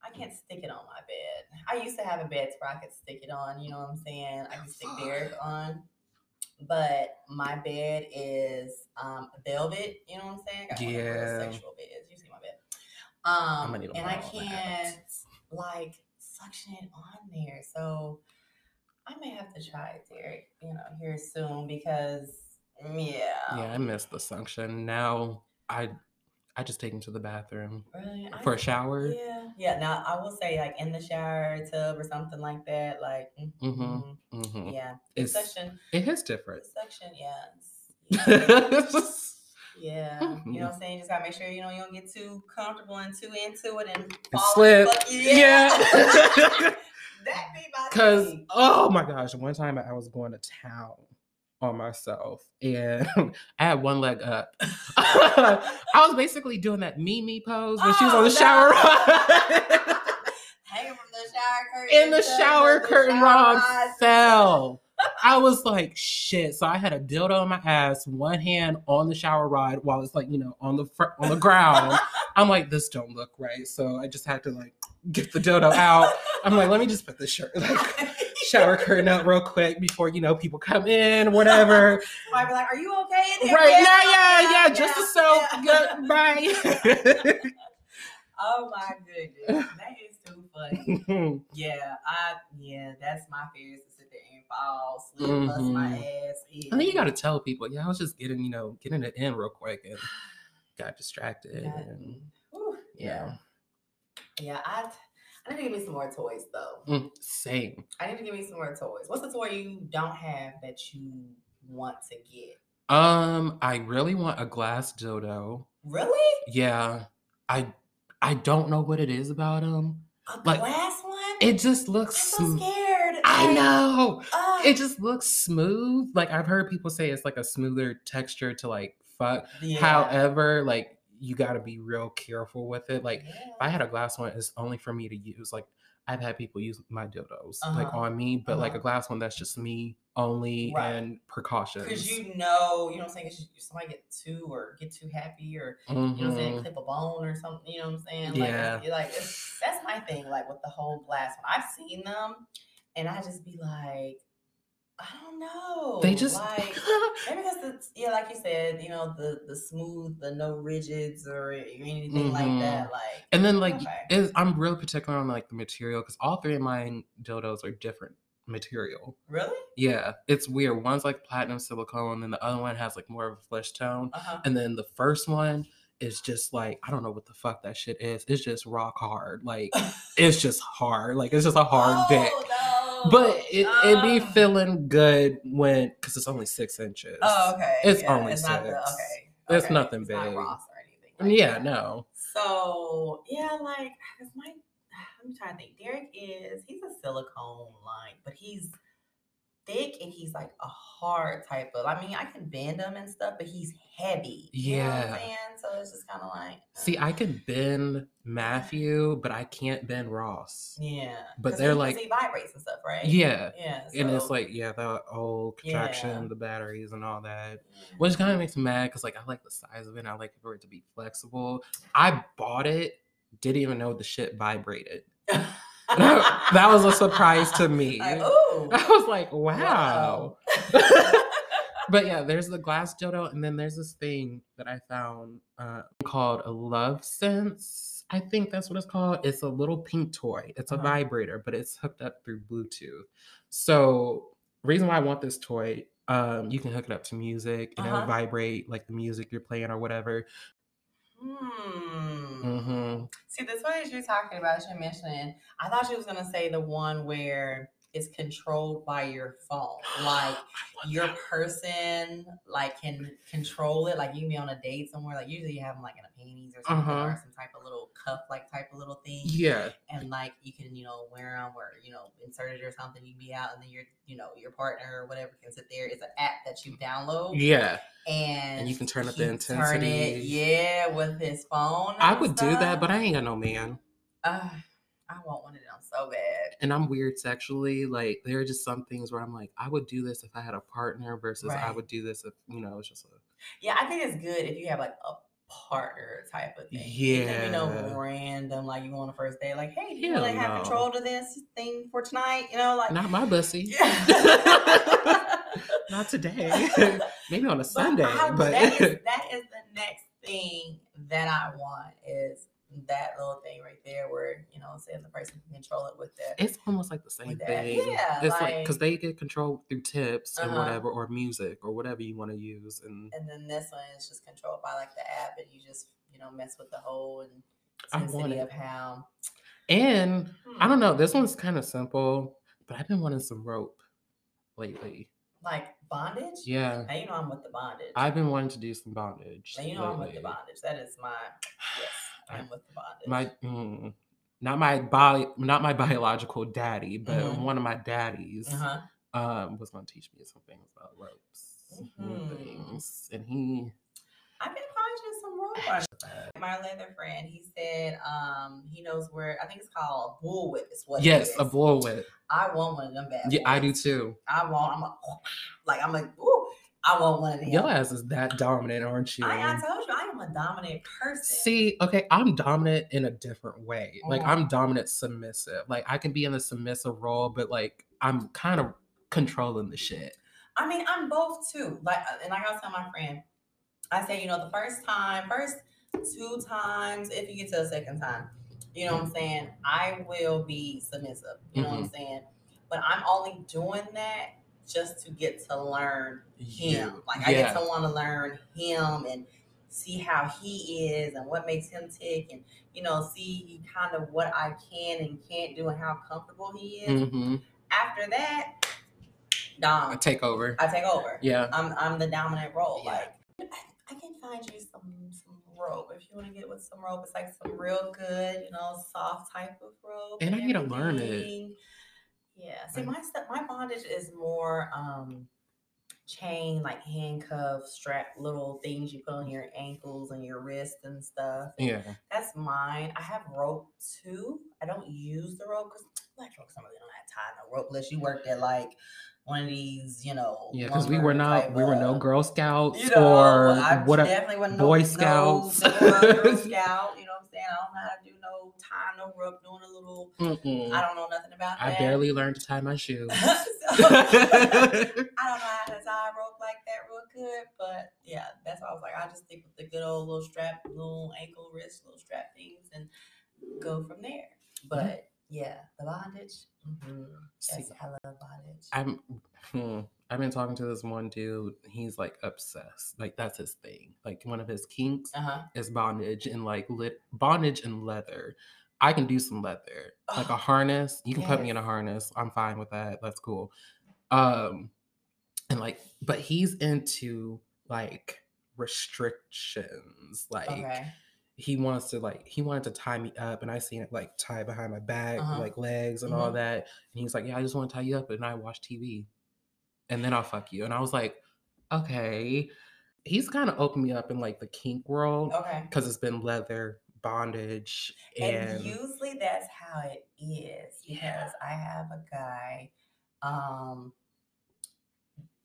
Speaker 1: I can't stick it on my bed. I used to have a bed where I could stick it on. You know what I'm saying? I can stick Derek on. But my bed is um velvet. You know what I'm saying? I got one
Speaker 2: Yeah.
Speaker 1: sexual beds. You see my bed. Um,
Speaker 2: gonna need to
Speaker 1: and I can't like suction it on there. So I may have to try it, Derek. You know, here soon because yeah.
Speaker 2: Yeah, I miss the suction. Now I I just take him to the bathroom
Speaker 1: Really?
Speaker 2: For a shower.
Speaker 1: Yeah, yeah. Now I will say, like in the shower tub or something like that. Like, mm,
Speaker 2: Mhm.
Speaker 1: mhm,
Speaker 2: hmm
Speaker 1: yeah,
Speaker 2: It's
Speaker 1: suction,
Speaker 2: it is different.
Speaker 1: suction, yeah, it's- yeah.
Speaker 2: Mhm.
Speaker 1: You know what I'm saying? You just gotta make sure you know you don't get too comfortable and too into it and
Speaker 2: slip. Yeah.
Speaker 1: that be my
Speaker 2: Cause
Speaker 1: thing.
Speaker 2: oh my gosh, one time I was going to town on myself and I had one leg up. I was basically doing that Mimi pose when she was on
Speaker 1: Oh,
Speaker 2: the shower
Speaker 1: no.
Speaker 2: rod.
Speaker 1: Hanging from the shower curtain.
Speaker 2: and the shower curtain rod fell. I was like, shit. So I had a dildo in my ass, one hand on the shower rod while it's like, you know, on the fr- on the ground. I'm like, this don't look right. So I just had to like get the dildo out. I'm like, let me just put this shirt like shower curtain out real quick before you know people come in, whatever.
Speaker 1: Might be like, "Are you okay in here?"
Speaker 2: right now, yeah, yeah, just
Speaker 1: yeah,
Speaker 2: so
Speaker 1: yeah.
Speaker 2: goodbye.
Speaker 1: Oh my goodness, that is too funny. Yeah, I yeah, that's my fear is to sit there and fall, slip, bust my
Speaker 2: Mhm.
Speaker 1: ass. In.
Speaker 2: I think you got to tell people, yeah, I was just getting, you know, getting it in real quick and got distracted.
Speaker 1: God,
Speaker 2: And,
Speaker 1: yeah,
Speaker 2: yeah.
Speaker 1: yeah. I I need to give me some more toys though.
Speaker 2: Mm, same.
Speaker 1: I need to give me some more toys. What's the toy you don't have that you want to get?
Speaker 2: Um, I really want a glass dildo.
Speaker 1: Really?
Speaker 2: Yeah, I I don't know what it is about them.
Speaker 1: A
Speaker 2: Like,
Speaker 1: glass one?
Speaker 2: It just
Speaker 1: I'm
Speaker 2: looks.
Speaker 1: so scared.
Speaker 2: I
Speaker 1: Like,
Speaker 2: know.
Speaker 1: uh,
Speaker 2: It just looks smooth. Like I've heard people say it's like a smoother texture to like fuck.
Speaker 1: yeah.
Speaker 2: However, like you got to be real careful with it. Like,
Speaker 1: Yeah.
Speaker 2: if I had a glass one, it's only for me to use. Like, I've had people use my dildos like
Speaker 1: Uh-huh.
Speaker 2: on me, but like a
Speaker 1: Uh-huh.
Speaker 2: glass one that's just me only
Speaker 1: Right.
Speaker 2: and precautions.
Speaker 1: Because you know, you know what I'm saying? somebody get too or get too happy or you know what I'm saying,
Speaker 2: Mhm.
Speaker 1: clip a bone or something, you know what I'm saying?
Speaker 2: Yeah.
Speaker 1: Like, you're like it's, that's my thing, like with the whole glass one. I've seen them and I just be like, I don't know.
Speaker 2: They just
Speaker 1: like maybe because it's yeah, like you said, you know, the the smooth, the no rigids or anything like
Speaker 2: Mhm.
Speaker 1: that. Like
Speaker 2: And then like
Speaker 1: Okay.
Speaker 2: is I'm real particular on like the material because all three of mine dildos are different material.
Speaker 1: really?
Speaker 2: Yeah, it's weird. One's like platinum silicone, and the other one has like more of a flesh tone.
Speaker 1: Uh-huh.
Speaker 2: And then the first one is just like I don't know what the fuck that shit is. It's just rock hard. Like it's just hard. Like it's just a hard dick.
Speaker 1: Oh, no.
Speaker 2: But it it be
Speaker 1: Ah.
Speaker 2: feeling good when because it's only six inches.
Speaker 1: Oh, okay.
Speaker 2: It's
Speaker 1: yeah,
Speaker 2: only
Speaker 1: it's not the,
Speaker 2: six.
Speaker 1: okay.
Speaker 2: It's nothing
Speaker 1: it's not
Speaker 2: big.
Speaker 1: Ross or anything. like
Speaker 2: yeah,
Speaker 1: that.
Speaker 2: no.
Speaker 1: So yeah, like my I'm trying to think. Derek is he's a silicone line, but he's thick and he's like a hard type of. I mean, I can bend him and stuff, but he's heavy. You know
Speaker 2: Yeah.
Speaker 1: So it's just kind of like.
Speaker 2: See,
Speaker 1: uh,
Speaker 2: I can bend Matthew, but I can't bend Ross.
Speaker 1: Yeah,
Speaker 2: But they're
Speaker 1: he,
Speaker 2: like-
Speaker 1: he vibrates and stuff, right?
Speaker 2: Yeah.
Speaker 1: Yeah.
Speaker 2: And it's like, yeah, the old contraction,
Speaker 1: Yeah.
Speaker 2: the batteries, and all that. Which kind of makes me mad because, like, I like the size of it. And I like for it to be flexible. I bought it, didn't even know the shit vibrated. that was a surprise to me.
Speaker 1: Like.
Speaker 2: I was like, wow.
Speaker 1: Wow.
Speaker 2: but yeah, there's the glass dildo, and then there's this thing that I found uh, called a Lovense. I think that's what it's called. It's a little pink toy. It's a
Speaker 1: Uh-huh.
Speaker 2: vibrator, but it's hooked up through Bluetooth. So, reason why I want this toy, um, you can hook it up to music and it'll
Speaker 1: Uh-huh.
Speaker 2: vibrate like the music you're playing or whatever.
Speaker 1: Hmm.
Speaker 2: hmm
Speaker 1: See, this one that you're talking about, you're mentioning, I thought she was gonna say the one where it's controlled by your phone. Like your person like can control it. Like you can be on a date somewhere. Like usually you have them like in a panties or something
Speaker 2: Uh-huh.
Speaker 1: or some type of little cuff like type of little thing.
Speaker 2: Yeah.
Speaker 1: And like you can, you know, wear them or, you know, insert it or something. You be out and then your, you know, your partner or whatever can sit there. It's an app that you download
Speaker 2: Yeah.
Speaker 1: and and
Speaker 2: you can turn up the
Speaker 1: he turn it,
Speaker 2: intensity.
Speaker 1: yeah, with his phone.
Speaker 2: I would do that, but I ain't got no man.
Speaker 1: Uh, I want one of them so bad.
Speaker 2: and I'm weird sexually. Like there are just some things where I'm like, I would do this if I had a partner versus I would do this if you know it's just a
Speaker 1: Yeah, I think it's good if you have like a partner type of thing. Can be no random, like you go on a first day, like, hey, do you
Speaker 2: Hell
Speaker 1: really have control to this thing for tonight? You know, like
Speaker 2: not my bussy.
Speaker 1: Yeah.
Speaker 2: not today. Maybe on a
Speaker 1: But
Speaker 2: Sunday,
Speaker 1: I-
Speaker 2: but
Speaker 1: that is that is the next thing that I want is that little thing right there where you know saying the person can control it with that.
Speaker 2: it's almost like the same thing.
Speaker 1: yeah,
Speaker 2: it's like
Speaker 1: like-
Speaker 2: because they get control through tips and
Speaker 1: Uh-huh.
Speaker 2: whatever, or music or whatever you want to use, and
Speaker 1: and then this one is just controlled by like the app and you just you know mess with the whole and
Speaker 2: I
Speaker 1: intensity of how
Speaker 2: and I
Speaker 1: hmm,
Speaker 2: don't know. This one's kind of simple, but I've been wanting some rope lately.
Speaker 1: like bondage
Speaker 2: Yeah,
Speaker 1: now you know i'm with the bondage
Speaker 2: I've been wanting to do some bondage.
Speaker 1: now you know i'm with the bondage that is my yes i'm with the bondage
Speaker 2: my mm, not my bio, not my biological daddy, but
Speaker 1: Mhm.
Speaker 2: one of my daddies
Speaker 1: uh-huh
Speaker 2: um was going to teach me some things about ropes
Speaker 1: Mhm.
Speaker 2: and things, and he
Speaker 1: I can find you some rope. on- My leather friend, he said, um, he knows where. I think it's called a bullwhip. Is what.
Speaker 2: yes a bull whip.
Speaker 1: I want one of them bad.
Speaker 2: Yeah, I do too.
Speaker 1: I want. I'm a, like I'm like. Ooh, I want one of them.
Speaker 2: Your ass is that dominant, aren't you?
Speaker 1: I, I told you I am a dominant person.
Speaker 2: See, okay, I'm dominant in a different way. Like
Speaker 1: Mhm.
Speaker 2: I'm dominant submissive. Like I can be in the submissive role, but like I'm kind of controlling the shit.
Speaker 1: I mean, I'm both too. Like, uh, and like I was telling my friend, I say, you know, the first time, first two times, if you get to the second time, you know what I'm saying, I will be submissive. You know what I'm saying? But I'm only doing that just to get to learn him.
Speaker 2: You-
Speaker 1: Like I
Speaker 2: yeah.
Speaker 1: get to want to learn him and see how he is and what makes him tick and you know see kind of what I can and can't do and how comfortable he is.
Speaker 2: hmm
Speaker 1: After that, dom.
Speaker 2: I take over.
Speaker 1: I take over.
Speaker 2: Yeah.
Speaker 1: I'm I'm the dominant role.
Speaker 2: Yeah.
Speaker 1: Like I, I can find you some some rope if you want to get with some rope. It's like some real good, you know, soft type of rope.
Speaker 2: And I need to learn it.
Speaker 1: Yeah. See, my stuff, my bondage is more um chain, like handcuff, strap, little things you put on your ankles and your wrists and stuff.
Speaker 2: Yeah.
Speaker 1: That's mine. I have rope too. I don't use the rope because black folks don't really don't have tie no rope unless you worked at like one of these, you know.
Speaker 2: Yeah, because we were not
Speaker 1: type
Speaker 2: we were no Girl Scouts
Speaker 1: you know,
Speaker 2: or
Speaker 1: I
Speaker 2: what
Speaker 1: definitely wasn't
Speaker 2: Boy
Speaker 1: no
Speaker 2: Scouts.
Speaker 1: old Girl Scout. You know what I'm saying? I don't know how to do tie, no rope, doing a little.
Speaker 2: Mm-mm.
Speaker 1: I don't know nothing about
Speaker 2: I
Speaker 1: that.
Speaker 2: barely learned to tie my shoes.
Speaker 1: So, I don't know how to tie a rope like that real good, but yeah, that's why I was like, I'll just stick with the good old little strap, little ankle, wrist, little strap things, and go from there. But yeah, the bondage. hmm
Speaker 2: See,
Speaker 1: I love bondage.
Speaker 2: I'm hmm, I've been talking to this one dude. He's like obsessed. Like that's his thing. Like one of his kinks
Speaker 1: Uh huh.
Speaker 2: is bondage and like lit bondage and leather. I can do some leather. Like a harness. You can put me in a harness. I'm fine with that. That's cool. Um and like but he's into like restrictions. Like
Speaker 1: Okay.
Speaker 2: He wants to like he wanted to tie me up and I seen it like tie behind my back,
Speaker 1: Uh-huh.
Speaker 2: like legs and all
Speaker 1: Mhm.
Speaker 2: that. And he's like, Yeah, I just want to tie you up and I watch TV. And then I'll fuck you. And I was like, Okay. He's kind of opened me up in like the kink world
Speaker 1: Okay.
Speaker 2: because it's been leather, bondage, and,
Speaker 1: And usually that's how it is because
Speaker 2: Yeah.
Speaker 1: I have a guy. Um,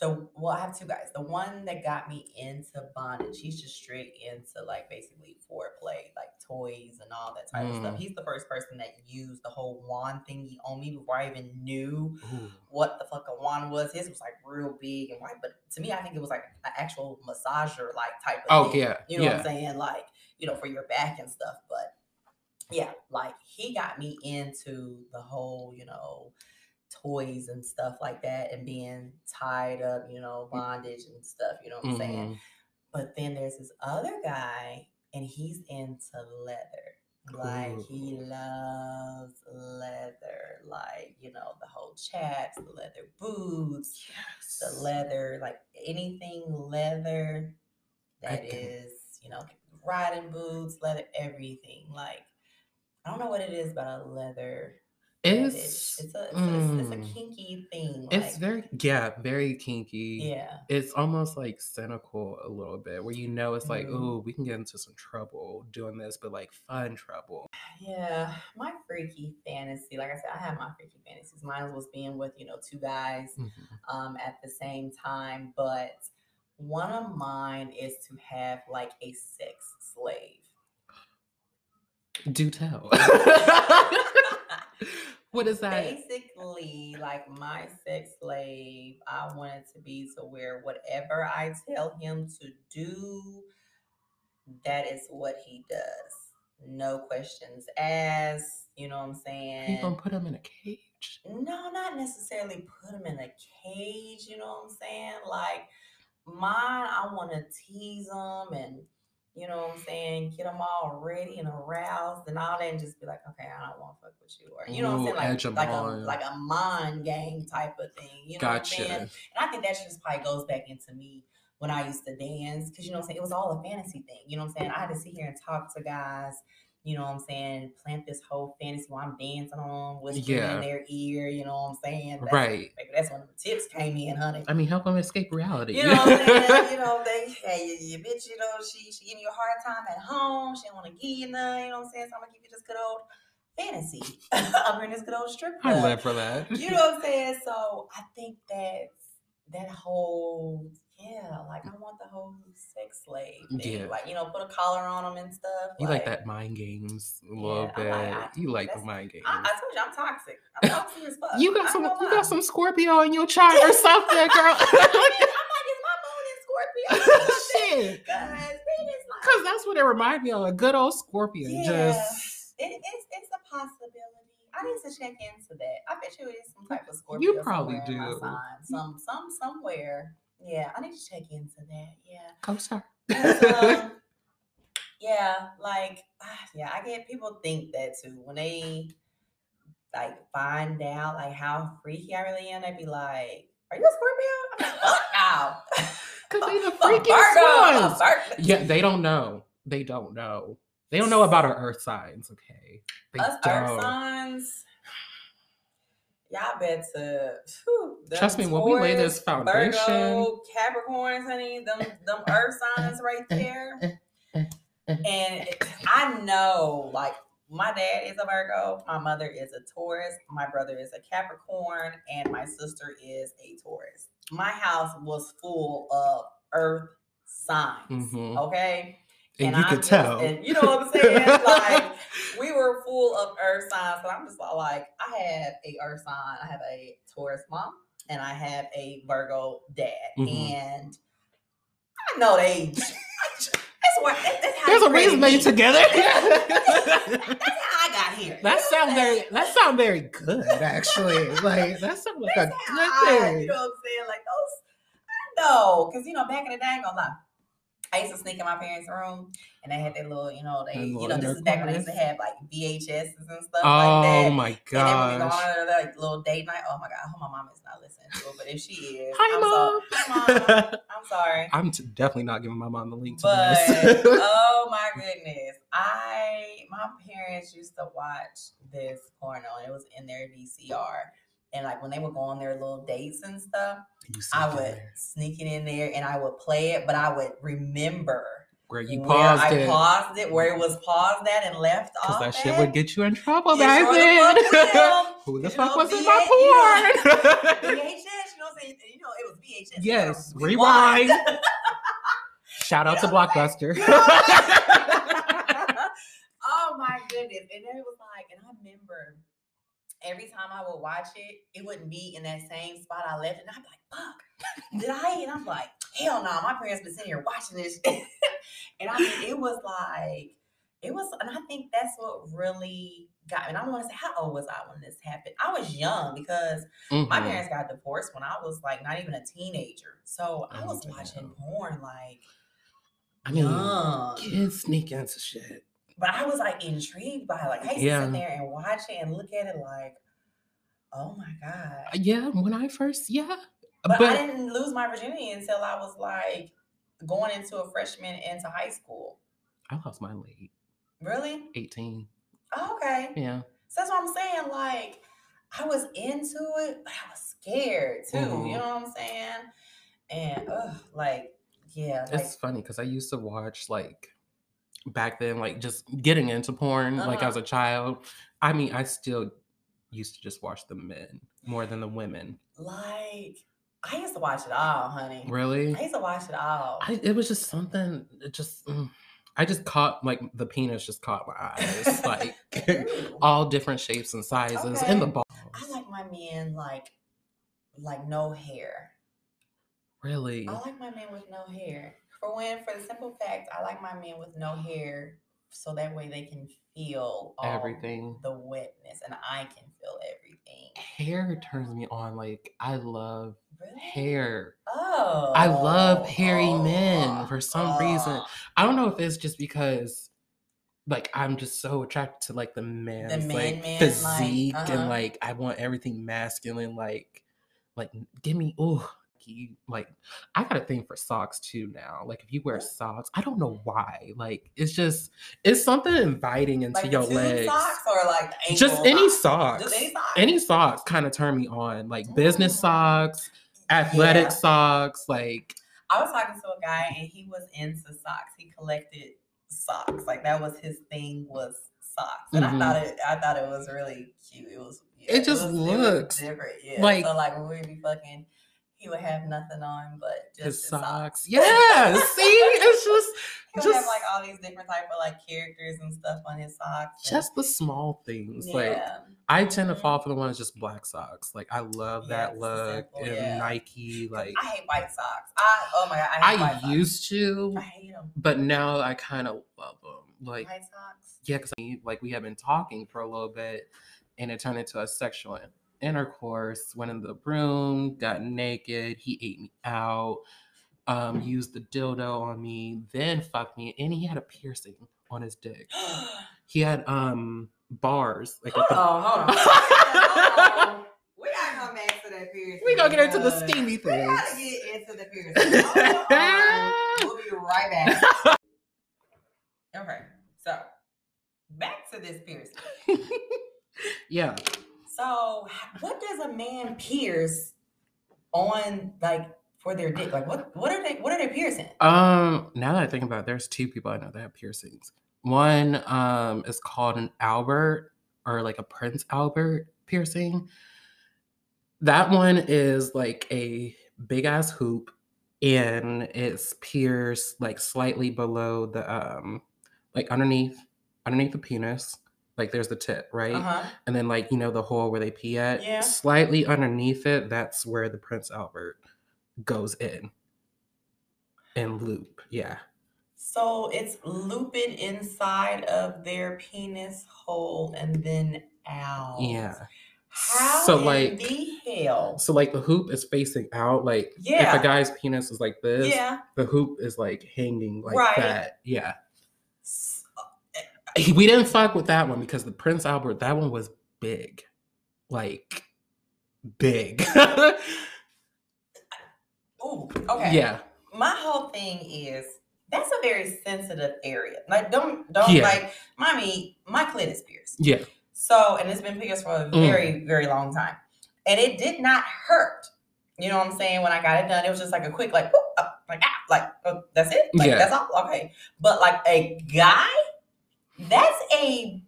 Speaker 1: the well, I have two guys. The one that got me into bondage, he's just straight into like basically foreplay, like toys and all that type of stuff.
Speaker 2: Mm.
Speaker 1: He's the first person that used the whole wand thingy on me before I even knew
Speaker 2: Ooh,
Speaker 1: what the fuck a wand was. His was like real big and white, but to me, I think it was like an actual massager like type of thing.
Speaker 2: Oh,
Speaker 1: thing.
Speaker 2: yeah,
Speaker 1: You know what I'm saying? Like, you know, for your back and stuff. But yeah, like he got me into the whole, you know, toys and stuff like that and being tied up, you know, bondage and stuff, you know what I'm saying?
Speaker 2: mhm.
Speaker 1: But then there's this other guy and he's into leather. Like he loves leather, like you know, the whole chaps, the leather boots,
Speaker 2: yes.
Speaker 1: the leather, like anything leather that is, you know, riding boots, leather, everything. Like I don't know what it is about a leather.
Speaker 2: It's
Speaker 1: it's a it's, a it's a
Speaker 2: mm,
Speaker 1: kinky thing.
Speaker 2: it's very yeah, very kinky.
Speaker 1: yeah.
Speaker 2: It's almost like cynical a little bit, where you know it's like,
Speaker 1: Mhm.
Speaker 2: oh, we can get into some trouble doing this, but like fun trouble.
Speaker 1: Yeah, my freaky fantasy, like I said, I have my freaky fantasies. Mine was being with, you know, two guys
Speaker 2: Mhm.
Speaker 1: um at the same time, but one of mine is to have like a sex slave.
Speaker 2: Do tell. what is that?
Speaker 1: Basically, like my sex slave, I want it to be to where whatever I tell him to do, that is what he does. No questions asked. You know what I'm saying?
Speaker 2: you gonna put him in a cage?
Speaker 1: No, not necessarily put him in a cage, you know what I'm saying? Like mine, I want to tease them and you know what I'm saying, get them all ready and aroused and all that, and just be like, okay, I don't want to fuck with you, or you know what I'm saying, like like a like a mind game type of thing, you know what I'm saying?
Speaker 2: Gotcha.
Speaker 1: And I think that just probably goes back into me when I used to dance, because you know what I'm saying, it was all a fantasy thing, you know what I'm saying? I had to sit here and talk to guys you know what I'm saying, plant this whole fantasy while I'm dancing on, whispering
Speaker 2: Yeah.
Speaker 1: in their ear, you know what I'm saying? That's,
Speaker 2: Right.
Speaker 1: Maybe that's when the tips came in, honey.
Speaker 2: I mean, help him escape reality.
Speaker 1: You know what I'm saying? You know, they, hey, your, your bitch, you know, she she giving you a hard time at home. She don't want to give you none. You know what I'm saying? So I'm gonna give you this good old fantasy. I'm in this good old strip club.
Speaker 2: live for that.
Speaker 1: You know what I'm saying? So I think that that whole yeah, like I want the whole sex slave thing.
Speaker 2: Yeah.
Speaker 1: Like you know, put a collar on them and stuff.
Speaker 2: You like that mind games a little
Speaker 1: Yeah,
Speaker 2: bit.
Speaker 1: like-
Speaker 2: you like the mind games.
Speaker 1: I, I told you I'm toxic. I'm toxic as fuck.
Speaker 2: you got
Speaker 1: I
Speaker 2: some. You got some Scorpio in your chart or something, girl.
Speaker 1: I might get my moon in Scorpio.
Speaker 2: Shit.
Speaker 1: Like
Speaker 2: Because that's what it reminded me of. A good old Scorpion.
Speaker 1: Yeah.
Speaker 2: Just
Speaker 1: it, it's it's a possibility. I need to check into that. I bet you it is some type of Scorpio.
Speaker 2: You probably
Speaker 1: somewhere in my
Speaker 2: do.
Speaker 1: sign. Some some somewhere. Yeah, I need to check into that. Yeah.
Speaker 2: co-star.
Speaker 1: 'Cause, um, yeah, like ah, yeah, I get people think that too when they like find out like how freaky I really am. They be like, "Are you a Scorpio?" I'm like, "Fuck no."
Speaker 2: Because they the freakiest ones. Yeah, they don't know. They don't know. They don't know about our earth signs, okay? They
Speaker 1: Us
Speaker 2: don't.
Speaker 1: earth signs. Y'all better whew,
Speaker 2: Trust me, when we lay this foundation.
Speaker 1: Virgo, Capricorns, honey, them them earth signs right there. And I know, like, my dad is a Virgo, my mother is a Taurus, my brother is a Capricorn, and my sister is a Taurus. My house was full of earth signs.
Speaker 2: Mhm.
Speaker 1: Okay.
Speaker 3: And, you
Speaker 1: I'm
Speaker 3: could
Speaker 1: just-
Speaker 3: tell.
Speaker 1: and you know what I'm saying? like we were full of earth signs, but I'm just like, I have a earth sign, I have a Taurus mom, and I have a Virgo dad,
Speaker 2: Mhm.
Speaker 1: and I know they. That's why. that- That's
Speaker 3: There's a reason
Speaker 1: they're
Speaker 3: together.
Speaker 1: That's how I got here.
Speaker 3: that
Speaker 1: You know
Speaker 3: sound very that sound very good actually. Like that sounds like a good
Speaker 1: I-
Speaker 3: thing.
Speaker 1: You know what I'm saying? Like those. I know, because you know, back in the day, I ain't gonna lie. I used to sneak in my parents' room, and they had their little, you know, they, you know, this is back when they used to have like VHSs and stuff
Speaker 2: Oh
Speaker 1: like that.
Speaker 2: Oh my
Speaker 1: And then when we go
Speaker 2: gosh.
Speaker 1: on like little date night, oh my god, I hope my mom is not listening to it, but if she is,
Speaker 2: Hi,
Speaker 1: I'm
Speaker 2: mom.
Speaker 1: So, hi, mom. I'm sorry.
Speaker 2: I'm t- definitely not giving my mom the link to
Speaker 1: But
Speaker 2: this.
Speaker 1: oh my goodness, I my parents used to watch this porno, and it was in their VCR. And like when they would go on their little dates and stuff, I would sneak it in there and I would play it, but I would remember
Speaker 2: Where you paused where
Speaker 1: I
Speaker 2: it.
Speaker 1: paused it, where it was paused at and left off.
Speaker 2: Because that shit
Speaker 1: at.
Speaker 2: would get you in trouble back
Speaker 1: sure the
Speaker 2: then. Who the fuck was in my porn?
Speaker 1: VHS, you know what I'm saying? You know, it was VHS.
Speaker 2: Yes,
Speaker 1: gotta
Speaker 2: rewind. Shout out
Speaker 1: You
Speaker 2: to
Speaker 1: know what I'm
Speaker 2: Blockbuster.
Speaker 1: oh my goodness. And then it was like, and I remember every time I would watch it, it wouldn't be in that same spot I left. And I'd be like, fuck, did I? And I'm like, hell no, my parents been sitting here watching this. and I mean, it was like, it was, and I think that's what really got me. And I want to say, how old was I when this happened? I was young because my
Speaker 2: Mhm.
Speaker 1: parents got divorced when I was like not even a teenager. So I
Speaker 2: Oh,
Speaker 1: was watching porn like
Speaker 2: I mean,
Speaker 1: young.
Speaker 2: kids sneak into shit.
Speaker 1: But I was like intrigued by. Like I
Speaker 2: Yeah.
Speaker 1: sit there and watch it and look at it like, oh my God.
Speaker 2: Yeah, when I first, yeah.
Speaker 1: But,
Speaker 2: But,
Speaker 1: I didn't lose my virginity until I was like going into a freshman into high school.
Speaker 2: I lost mine late,
Speaker 1: Really?
Speaker 2: 18.
Speaker 1: Oh, okay.
Speaker 2: Yeah.
Speaker 1: So that's what I'm saying. Like I was into it, but I was scared too.
Speaker 2: Mhm.
Speaker 1: You know what I'm saying? And ugh, like, yeah, like
Speaker 2: It's funny because I used to watch like back then, like just getting into porn, like
Speaker 1: Uh-huh.
Speaker 2: as a child. I mean, I still used to just watch the men more than the women.
Speaker 1: like I used to watch it all, honey.
Speaker 2: Really?
Speaker 1: I used to watch it all.
Speaker 2: I, it was just something. It just, mm, I just caught like the penis just caught my eyes, like all different shapes and sizes, and the
Speaker 1: Okay.
Speaker 2: balls.
Speaker 1: I like my men like like no hair.
Speaker 2: Really?
Speaker 1: I like my men with no hair. For when, for the simple fact, I like my men with no hair, so that way they can feel all
Speaker 2: Everything.
Speaker 1: the wetness, and I can feel everything.
Speaker 2: Hair turns me on. Like I love
Speaker 1: Really?
Speaker 2: hair.
Speaker 1: Oh,
Speaker 2: I love hairy men
Speaker 1: oh,
Speaker 2: for some reason.
Speaker 1: oh.
Speaker 2: I don't know if it's just because like I'm just so attracted to like the man's
Speaker 1: man,
Speaker 2: like
Speaker 1: man, like,
Speaker 2: physique
Speaker 1: uh-huh.
Speaker 2: and like I want everything masculine like like give me oh you like I got a thing for socks too now. Like if you wear socks, I don't know why. Like it's just it's something inviting into
Speaker 1: Like
Speaker 2: your legs.
Speaker 1: socks or like
Speaker 2: Just any
Speaker 1: socks? Just any socks.
Speaker 2: Any socks kind of turn me on. Like business
Speaker 1: Mm.
Speaker 2: socks, athletic
Speaker 1: Yeah.
Speaker 2: socks, like
Speaker 1: I was talking to a guy and he was into socks. He collected socks. Like that was his thing was socks. And
Speaker 2: Mhm.
Speaker 1: I thought it I thought it was really cute. It was
Speaker 2: It just
Speaker 1: was,
Speaker 2: looks
Speaker 1: different. Yeah.
Speaker 2: like-
Speaker 1: so like when we'd be fucking he would have nothing on but just
Speaker 2: his
Speaker 1: his
Speaker 2: socks. Yeah, see, it's just
Speaker 1: He would have like all these different type of like characters and stuff on his socks. and-
Speaker 2: just the small things. Like. I tend to
Speaker 1: Mhm.
Speaker 2: fall for the ones just black socks. Like I love
Speaker 1: Yeah,
Speaker 2: that look
Speaker 1: simple,
Speaker 2: and
Speaker 1: yeah.
Speaker 2: Nike. Like
Speaker 1: I hate white socks. I oh my god, I hate white
Speaker 2: I
Speaker 1: socks.
Speaker 2: used to,
Speaker 1: I hate them.
Speaker 2: but now I kind of love them. Like
Speaker 1: White socks.
Speaker 2: yeah, because like we have been talking for a little bit, and it turned into a sexual intercourse. Went in the room, got naked. He ate me out. Um, used the dildo on me, then fucked me, and he had a piercing on his dick. He had um bars like
Speaker 1: Hold
Speaker 2: the
Speaker 1: on, hold on. Hold on. We gotta come back to that piercing.
Speaker 2: We gonna get into the steamy
Speaker 1: We gotta get into the piercing. We'll be right back. Okay, so back to this piercing.
Speaker 2: yeah.
Speaker 1: So, what does a man pierce on like for their dick? Like what what are they what are they piercing?
Speaker 2: Um, now that I think about it, there's two people I know that have piercings. One um is called an Albert or like a Prince Albert piercing. That one is like a big ass hoop and it's pierced like slightly below the um like underneath underneath the penis. Like there's the tip, right?
Speaker 1: Uh-huh.
Speaker 2: And then like you know the hole where they pee at,
Speaker 1: Yeah.
Speaker 2: slightly underneath it, that's where the Prince Albert goes in. And loop, yeah.
Speaker 1: So it's looped inside of their penis hole and then out.
Speaker 2: Yeah.
Speaker 1: How
Speaker 2: So, like-
Speaker 1: the hell?
Speaker 2: So like the hoop is facing out. Like
Speaker 1: Yeah.
Speaker 2: if a guy's penis is like this,
Speaker 1: yeah.
Speaker 2: the hoop is like hanging like
Speaker 1: Right.
Speaker 2: that. Yeah. We didn't fuck with that one because the Prince Albert, that one was big. Like big.
Speaker 1: Ooh, okay.
Speaker 2: Yeah.
Speaker 1: My whole thing is that's a very sensitive area. Like don't don't
Speaker 2: Yeah.
Speaker 1: like mommy, my clit is pierced.
Speaker 2: Yeah.
Speaker 1: So and it's been pierced for a
Speaker 2: Mm.
Speaker 1: very, very long time. And it did not hurt. You know what I'm saying? When I got it done, it was just like a quick like whoop, up, like ah, like oh, that's it. Like
Speaker 2: Yeah.
Speaker 1: that's all. Okay. But like a guy, that's a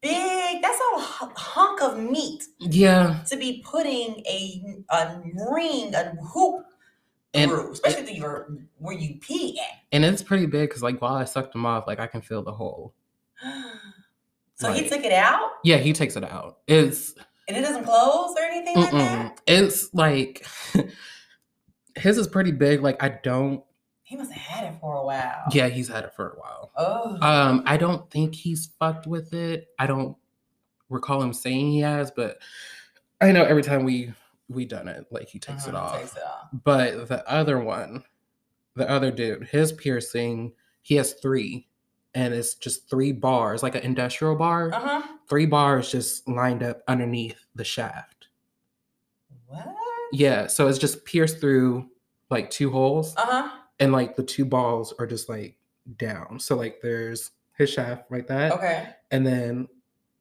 Speaker 1: big, that's a hunk of meat
Speaker 2: Yeah.
Speaker 1: to be putting a a ring, a hoop
Speaker 2: And
Speaker 1: through, especially through your where you pee at.
Speaker 2: and it's pretty big because like while I sucked him off, like I can feel the hole.
Speaker 1: So he took it out,
Speaker 2: Yeah, he takes it out. It's
Speaker 1: and it doesn't close or anything like that.
Speaker 2: It's like his is pretty big. Like I don't.
Speaker 1: He must have had it for a while.
Speaker 2: Yeah, he's had it for a while.
Speaker 1: Oh.
Speaker 2: Um, I don't think he's fucked with it. I don't recall him saying he has, but I know every time we we done it, like he takes it
Speaker 1: Mhm,
Speaker 2: off.
Speaker 1: Takes it off.
Speaker 2: But the other one, the other dude, his piercing, he has three, and it's just three bars, like an industrial bar.
Speaker 1: Uh huh.
Speaker 2: Three bars just lined up underneath the shaft.
Speaker 1: What?
Speaker 2: Yeah, so it's just pierced through like two holes,
Speaker 1: Uh huh.
Speaker 2: And like the two balls are just like down. So like there's his shaft like that,
Speaker 1: Okay.
Speaker 2: and then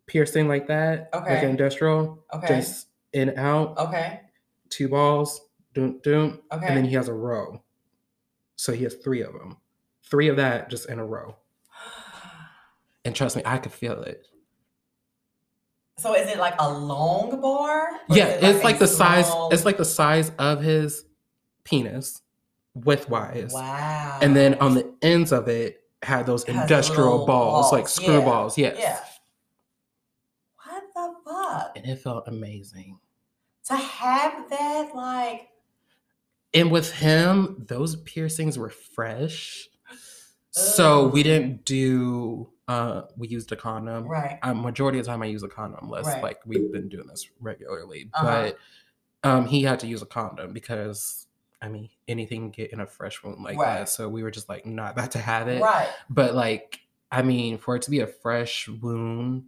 Speaker 2: piercing like that,
Speaker 1: Okay.
Speaker 2: an industrial,
Speaker 1: Okay.
Speaker 2: just in and out,
Speaker 1: Okay.
Speaker 2: two balls, doom doom,
Speaker 1: Okay.
Speaker 2: and then he has a row. So he has three of them, three of that just in a row. And trust me, I could feel it.
Speaker 1: So is it like a long bar?
Speaker 2: Yeah,
Speaker 1: it
Speaker 2: it's like the size. It's like the size of his penis, width wise.
Speaker 1: wow.
Speaker 2: and then on the ends of it had those
Speaker 1: Has
Speaker 2: industrial
Speaker 1: little
Speaker 2: balls, like
Speaker 1: balls,
Speaker 2: screw
Speaker 1: yeah,
Speaker 2: balls. Yes.
Speaker 1: yeah. What the fuck?
Speaker 2: And it felt amazing.
Speaker 1: To have that, like,
Speaker 2: And with him, those piercings were fresh. So we didn't do uh we used a condom.
Speaker 1: right.
Speaker 2: Uh, majority of the time I use a condom less
Speaker 1: Right.
Speaker 2: like we've been doing this regularly.
Speaker 1: Uh-huh.
Speaker 2: But um he had to use a condom because I mean anything get in a fresh wound like
Speaker 1: Right.
Speaker 2: that. So we were just like not about to have it.
Speaker 1: Right.
Speaker 2: But like, I mean, for it to be a fresh wound,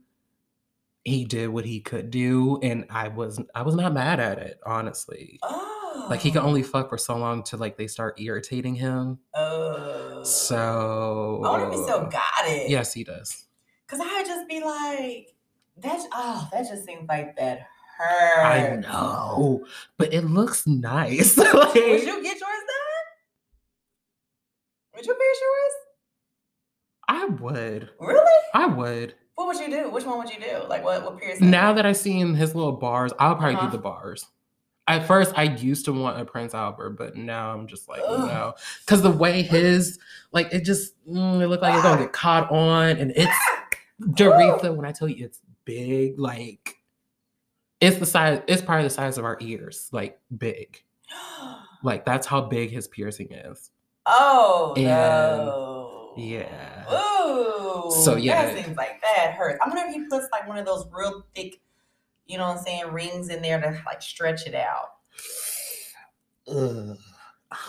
Speaker 2: he did what he could do, and I was I was not mad at it, honestly.
Speaker 1: Oh.
Speaker 2: Like he could oh. only fuck for so long till like they start irritating him.
Speaker 1: Oh.
Speaker 2: So
Speaker 1: I if he still got it.
Speaker 2: Yes, he does.
Speaker 1: Cause I'd just be like, that's oh, that just seems like that hurt.
Speaker 2: I know, but it looks nice. like,
Speaker 1: Would you get yours done? Would you pierce yours?
Speaker 2: I would.
Speaker 1: Really?
Speaker 2: I would.
Speaker 1: What would you do? Which one would you do? Like what? What piercing?
Speaker 2: Now that I've seen his little bars, I'll probably
Speaker 1: Uh-huh.
Speaker 2: do the bars. At first, I used to want a Prince Albert, but now I'm just like,
Speaker 1: Ugh.
Speaker 2: no. Because the way his, like, it just, mm, it looked like it's to get caught on. And it's, Doretha, when I tell you it's big, like, it's the size, it's probably the size of our ears, like, big. Like, that's how big his piercing is.
Speaker 1: oh
Speaker 2: And-
Speaker 1: no.
Speaker 2: Yeah.
Speaker 1: Ooh.
Speaker 2: So, yeah.
Speaker 1: That seems like that hurts. I wonder if he puts like one of those real thick, you know what I'm saying, rings in there to like stretch it out.
Speaker 2: Ugh.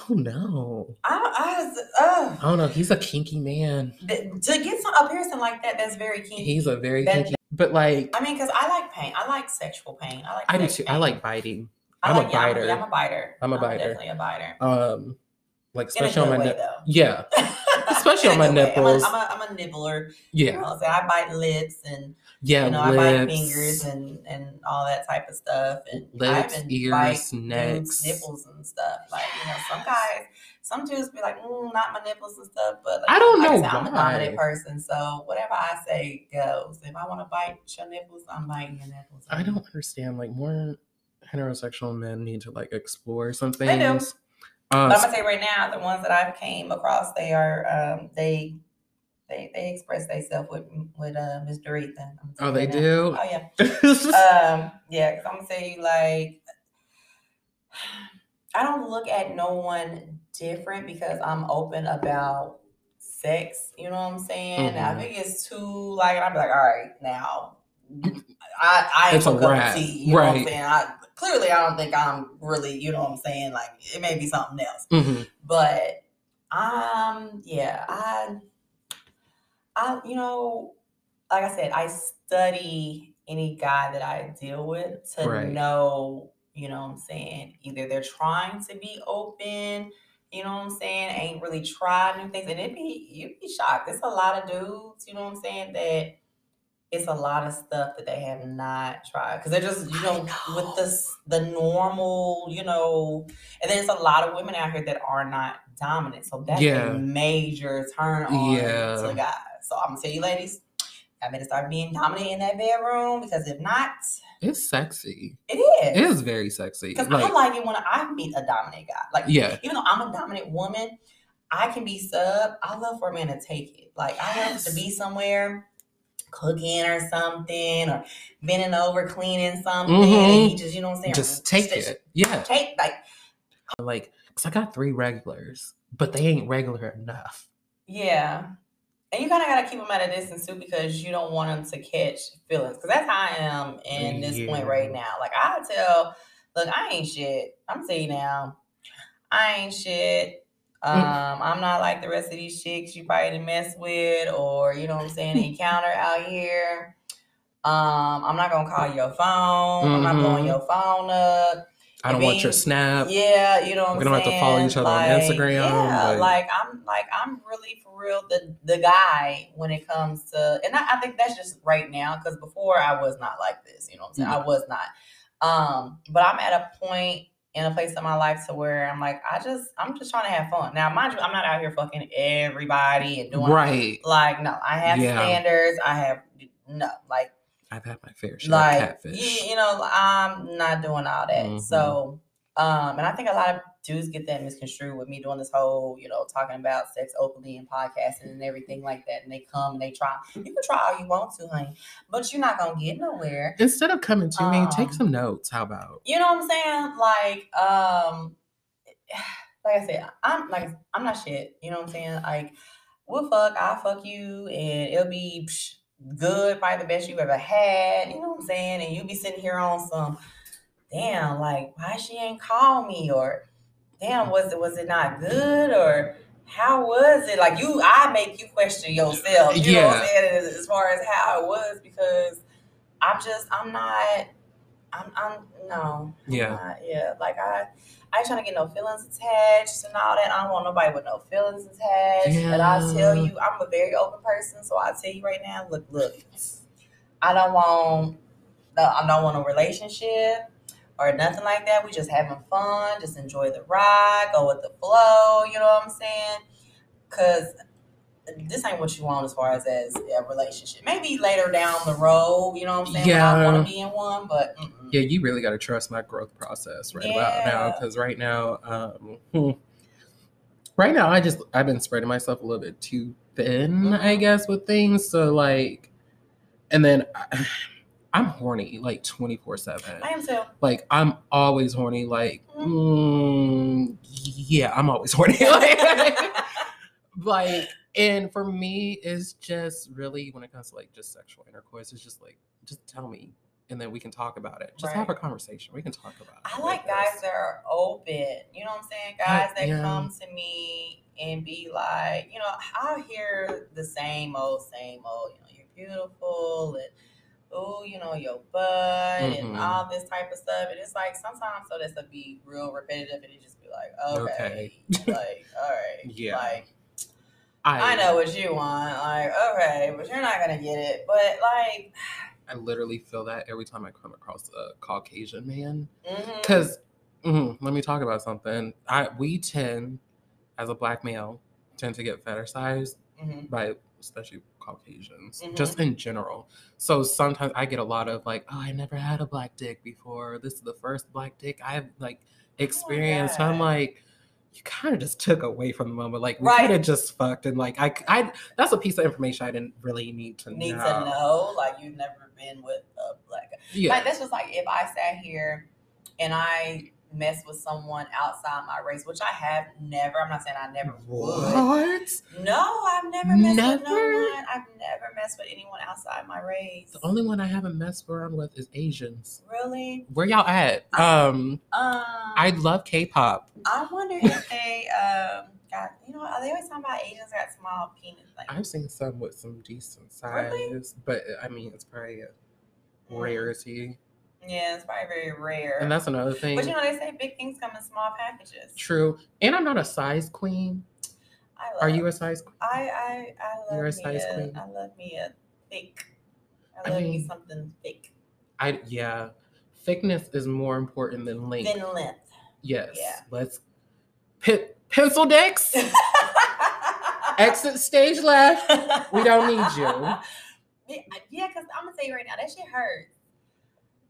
Speaker 2: Oh, no.
Speaker 1: I, I uh,
Speaker 2: I don't know. He's a kinky man.
Speaker 1: th- to get some a piercing like that, that's very kinky.
Speaker 2: He's a very
Speaker 1: That-
Speaker 2: kinky, but like,
Speaker 1: I mean, because I like pain. I like sexual pain. I like.
Speaker 2: I do too. I like biting.
Speaker 1: I
Speaker 2: I'm a
Speaker 1: yeah,
Speaker 2: biter.
Speaker 1: yeah, I'm a biter.
Speaker 2: I'm a biter.
Speaker 1: definitely a biter.
Speaker 2: Um, like especially on my
Speaker 1: way,
Speaker 2: nip- Yeah, Especially on my
Speaker 1: good way. I'm a-
Speaker 2: nipples.
Speaker 1: I'm a, I'm a nibbler.
Speaker 2: yeah,
Speaker 1: You know, so I bite lips and
Speaker 2: yeah.
Speaker 1: you know, I bite fingers and and all that type of stuff. And
Speaker 2: lips, ears, necks.
Speaker 1: nipples and stuff. Like you know, some guys, some dudes be like, mm, not my nipples and stuff. But like,
Speaker 2: I don't
Speaker 1: like
Speaker 2: know
Speaker 1: said, I'm a dominant person, so whatever I say goes. If I want to bite your nipples, I'm biting your nipples.
Speaker 2: I don't understand. Like more heterosexual men need to like explore some
Speaker 1: They do.
Speaker 2: things. Uh,
Speaker 1: But I'm gonna say right now, the ones that I've came across, they are um, they they they express themselves with with uh, Mr. Ethan.
Speaker 2: Oh, they do.
Speaker 1: Oh yeah. um yeah because i'm gonna say like i don't look at no one different because i'm open about sex you know what i'm saying? Now,
Speaker 2: Mhm.
Speaker 1: if it gets too like i'll be like all right now i i
Speaker 2: It's a
Speaker 1: a cup of tea you know what i'm saying? I, clearly i don't think i'm really you know what i'm saying? Like it may be something else.
Speaker 2: Mhm.
Speaker 1: but um yeah i i you know like i said i study any guy that i deal with to
Speaker 2: Right.
Speaker 1: know you know what i'm saying? Either they're trying to be open you know what i'm saying ain't really tried new things and it'd be you'd be shocked it's a lot of dudes you know what i'm saying that it's a lot of stuff that they have not tried because they're just you know,
Speaker 2: know.
Speaker 1: with this the normal you know and there's a lot of women out here that are not dominant so that's
Speaker 2: Yeah.
Speaker 1: a major turn on
Speaker 2: Yeah.
Speaker 1: to guys so i'm gonna tell you ladies I better start being dominant in that bedroom because if not,
Speaker 2: It's sexy.
Speaker 1: it is.
Speaker 2: It is very sexy.
Speaker 1: Because
Speaker 2: Like,
Speaker 1: I like it when I meet a dominant guy. Like,
Speaker 2: yeah,
Speaker 1: even though I'm a dominant woman, I can be sub. I love for a man to take it. Like, I love to be somewhere cooking or something or bending over cleaning something.
Speaker 2: Mhm.
Speaker 1: And he just, you know what I'm saying?
Speaker 2: just take
Speaker 1: Just
Speaker 2: it. Yeah,
Speaker 1: Take, like,
Speaker 2: like because I got three regulars, but they ain't regular enough.
Speaker 1: yeah. And you kind of got to keep them at a distance too because you don't want them to catch feelings. Because that's how I am in this point right now. Like, I tell, look, I ain't shit. I'm saying now, I ain't shit. Um, I'm not like the rest of these chicks you probably didn't mess with or, you know what I'm saying, encounter out here. Um, I'm not gonna call your phone. I'm not blowing
Speaker 2: Mhm.
Speaker 1: your phone up.
Speaker 2: I don't want your snap.
Speaker 1: Yeah, you know I'm
Speaker 2: gonna have to follow each other on Instagram,
Speaker 1: Yeah,
Speaker 2: like-
Speaker 1: like, I'm like I'm really for real the the guy when it comes to and I, I think that's just right now because before I was not like this, you know what I'm saying? I was not. Um, but I'm at a point in a place in my life to where I'm like, I just I'm just trying to have fun. Now mind you, I'm not out here fucking everybody and doing
Speaker 2: Right.
Speaker 1: like no, I have
Speaker 2: Yeah.
Speaker 1: standards, I have no like
Speaker 2: I've had my fair share
Speaker 1: like
Speaker 2: of catfish.
Speaker 1: you, you know i'm not doing all that
Speaker 2: Mhm.
Speaker 1: so um and i think a lot of dudes get that misconstrued with me doing this whole you know talking about sex openly and podcasting and everything like that and they come and they try you can try all you want to honey but you're not gonna get nowhere
Speaker 2: Instead of coming to me, take
Speaker 1: Um,
Speaker 2: some notes. How about?
Speaker 1: you know what i'm saying like um like i said i'm like i'm not shit you know what i'm saying like we'll fuck i'll fuck you and it'll be psh, good probably the best you've ever had you know what i'm saying? And you'll be sitting here on some damn like why she ain't call me? Or damn was it was it not good? Or how was it? Like you i make you question yourself you know what i'm
Speaker 2: Yeah.
Speaker 1: saying? As, far as how it was because i'm just i'm not i'm i'm no
Speaker 2: Yeah.
Speaker 1: uh, yeah, like I, I ain't trying to get no feelings attached and all that. I don't want nobody with no feelings attached. But I tell you, I'm a very open person, so I tell you right now, look, look, I don't want, no, I don't want a relationship or nothing like that. We just having fun, just enjoy the ride, go with the flow. You know what I'm saying? Cause this ain't what you want as far as as a relationship. Maybe later down the road, you know what I'm saying? When I want to be in one, but mm-mm.
Speaker 2: Yeah, you really got to trust my growth process right about now. Because right now, um, hmm, right now, I just I've been spreading myself a little bit too thin, I
Speaker 1: Mhm.
Speaker 2: guess, with things. So like, and then I, I'm horny like twenty four seven.
Speaker 1: I am too.
Speaker 2: Like I'm always horny. Like, mm, yeah, I'm always horny. like, like, and for me, it's just really when it comes to like just sexual intercourse, it's just like just tell me, and then we can talk about it. Just have a conversation. We can talk about it.
Speaker 1: I like guys that are open. You know what I'm saying? Guys that
Speaker 2: yeah.
Speaker 1: come to me and be like, you know, I'll hear the same old, same old. You know, you're beautiful and oh, you know, your butt and
Speaker 2: Mhm.
Speaker 1: all this type of stuff. And it's like sometimes so this will be real repetitive and it just be like, okay, like, all right,
Speaker 2: Yeah.
Speaker 1: like I know what you want, like, okay, but you're not gonna get it. But like,
Speaker 2: I literally feel that every time I come across a Caucasian man. Because let me talk about something. I we tend, as a black male, tend to get fetishized
Speaker 1: mhm.
Speaker 2: by especially Caucasians,
Speaker 1: Mhm.
Speaker 2: just in general. So sometimes I get a lot of like, oh, I never had a black dick before. This is the first black dick I've like experienced. I'm like, you kind of just took away from the moment. Like we
Speaker 1: Right.
Speaker 2: could have just fucked and like I, I that's a piece of information I didn't really need to
Speaker 1: need
Speaker 2: know.
Speaker 1: to know, like you've never been with a black guy.
Speaker 2: Yeah.
Speaker 1: Like that's just like if I sat here and I mess with someone outside my race, which I have never. I'm not saying I never would.
Speaker 2: what?
Speaker 1: No, I've never messed with no one. I've never messed with anyone outside my race.
Speaker 2: The only one I haven't messed around with is Asians.
Speaker 1: really?
Speaker 2: Where y'all at? Um,
Speaker 1: Um,
Speaker 2: I love K-pop.
Speaker 1: I wonder if they um got you know are they always talking about Asians got small penis like
Speaker 2: I've seen some with some decent size,
Speaker 1: Really?
Speaker 2: but I mean it's probably a rarity.
Speaker 1: Yeah it's probably very rare.
Speaker 2: And that's another thing.
Speaker 1: but you know they say big things come in small packages.
Speaker 2: True. And I'm not a size queen.
Speaker 1: I love,
Speaker 2: Are you a size queen?
Speaker 1: I I I love
Speaker 2: You're a
Speaker 1: me
Speaker 2: size
Speaker 1: a,
Speaker 2: queen?
Speaker 1: I love me a thick. I
Speaker 2: I
Speaker 1: love me something thick
Speaker 2: I yeah. Thickness is more important than length.
Speaker 1: than length.
Speaker 2: yes.
Speaker 1: Yeah.
Speaker 2: Let's pit pencil decks. Exit stage left. We don't need you.
Speaker 1: Yeah, yeah, cause I'm gonna tell you right now, that shit hurts.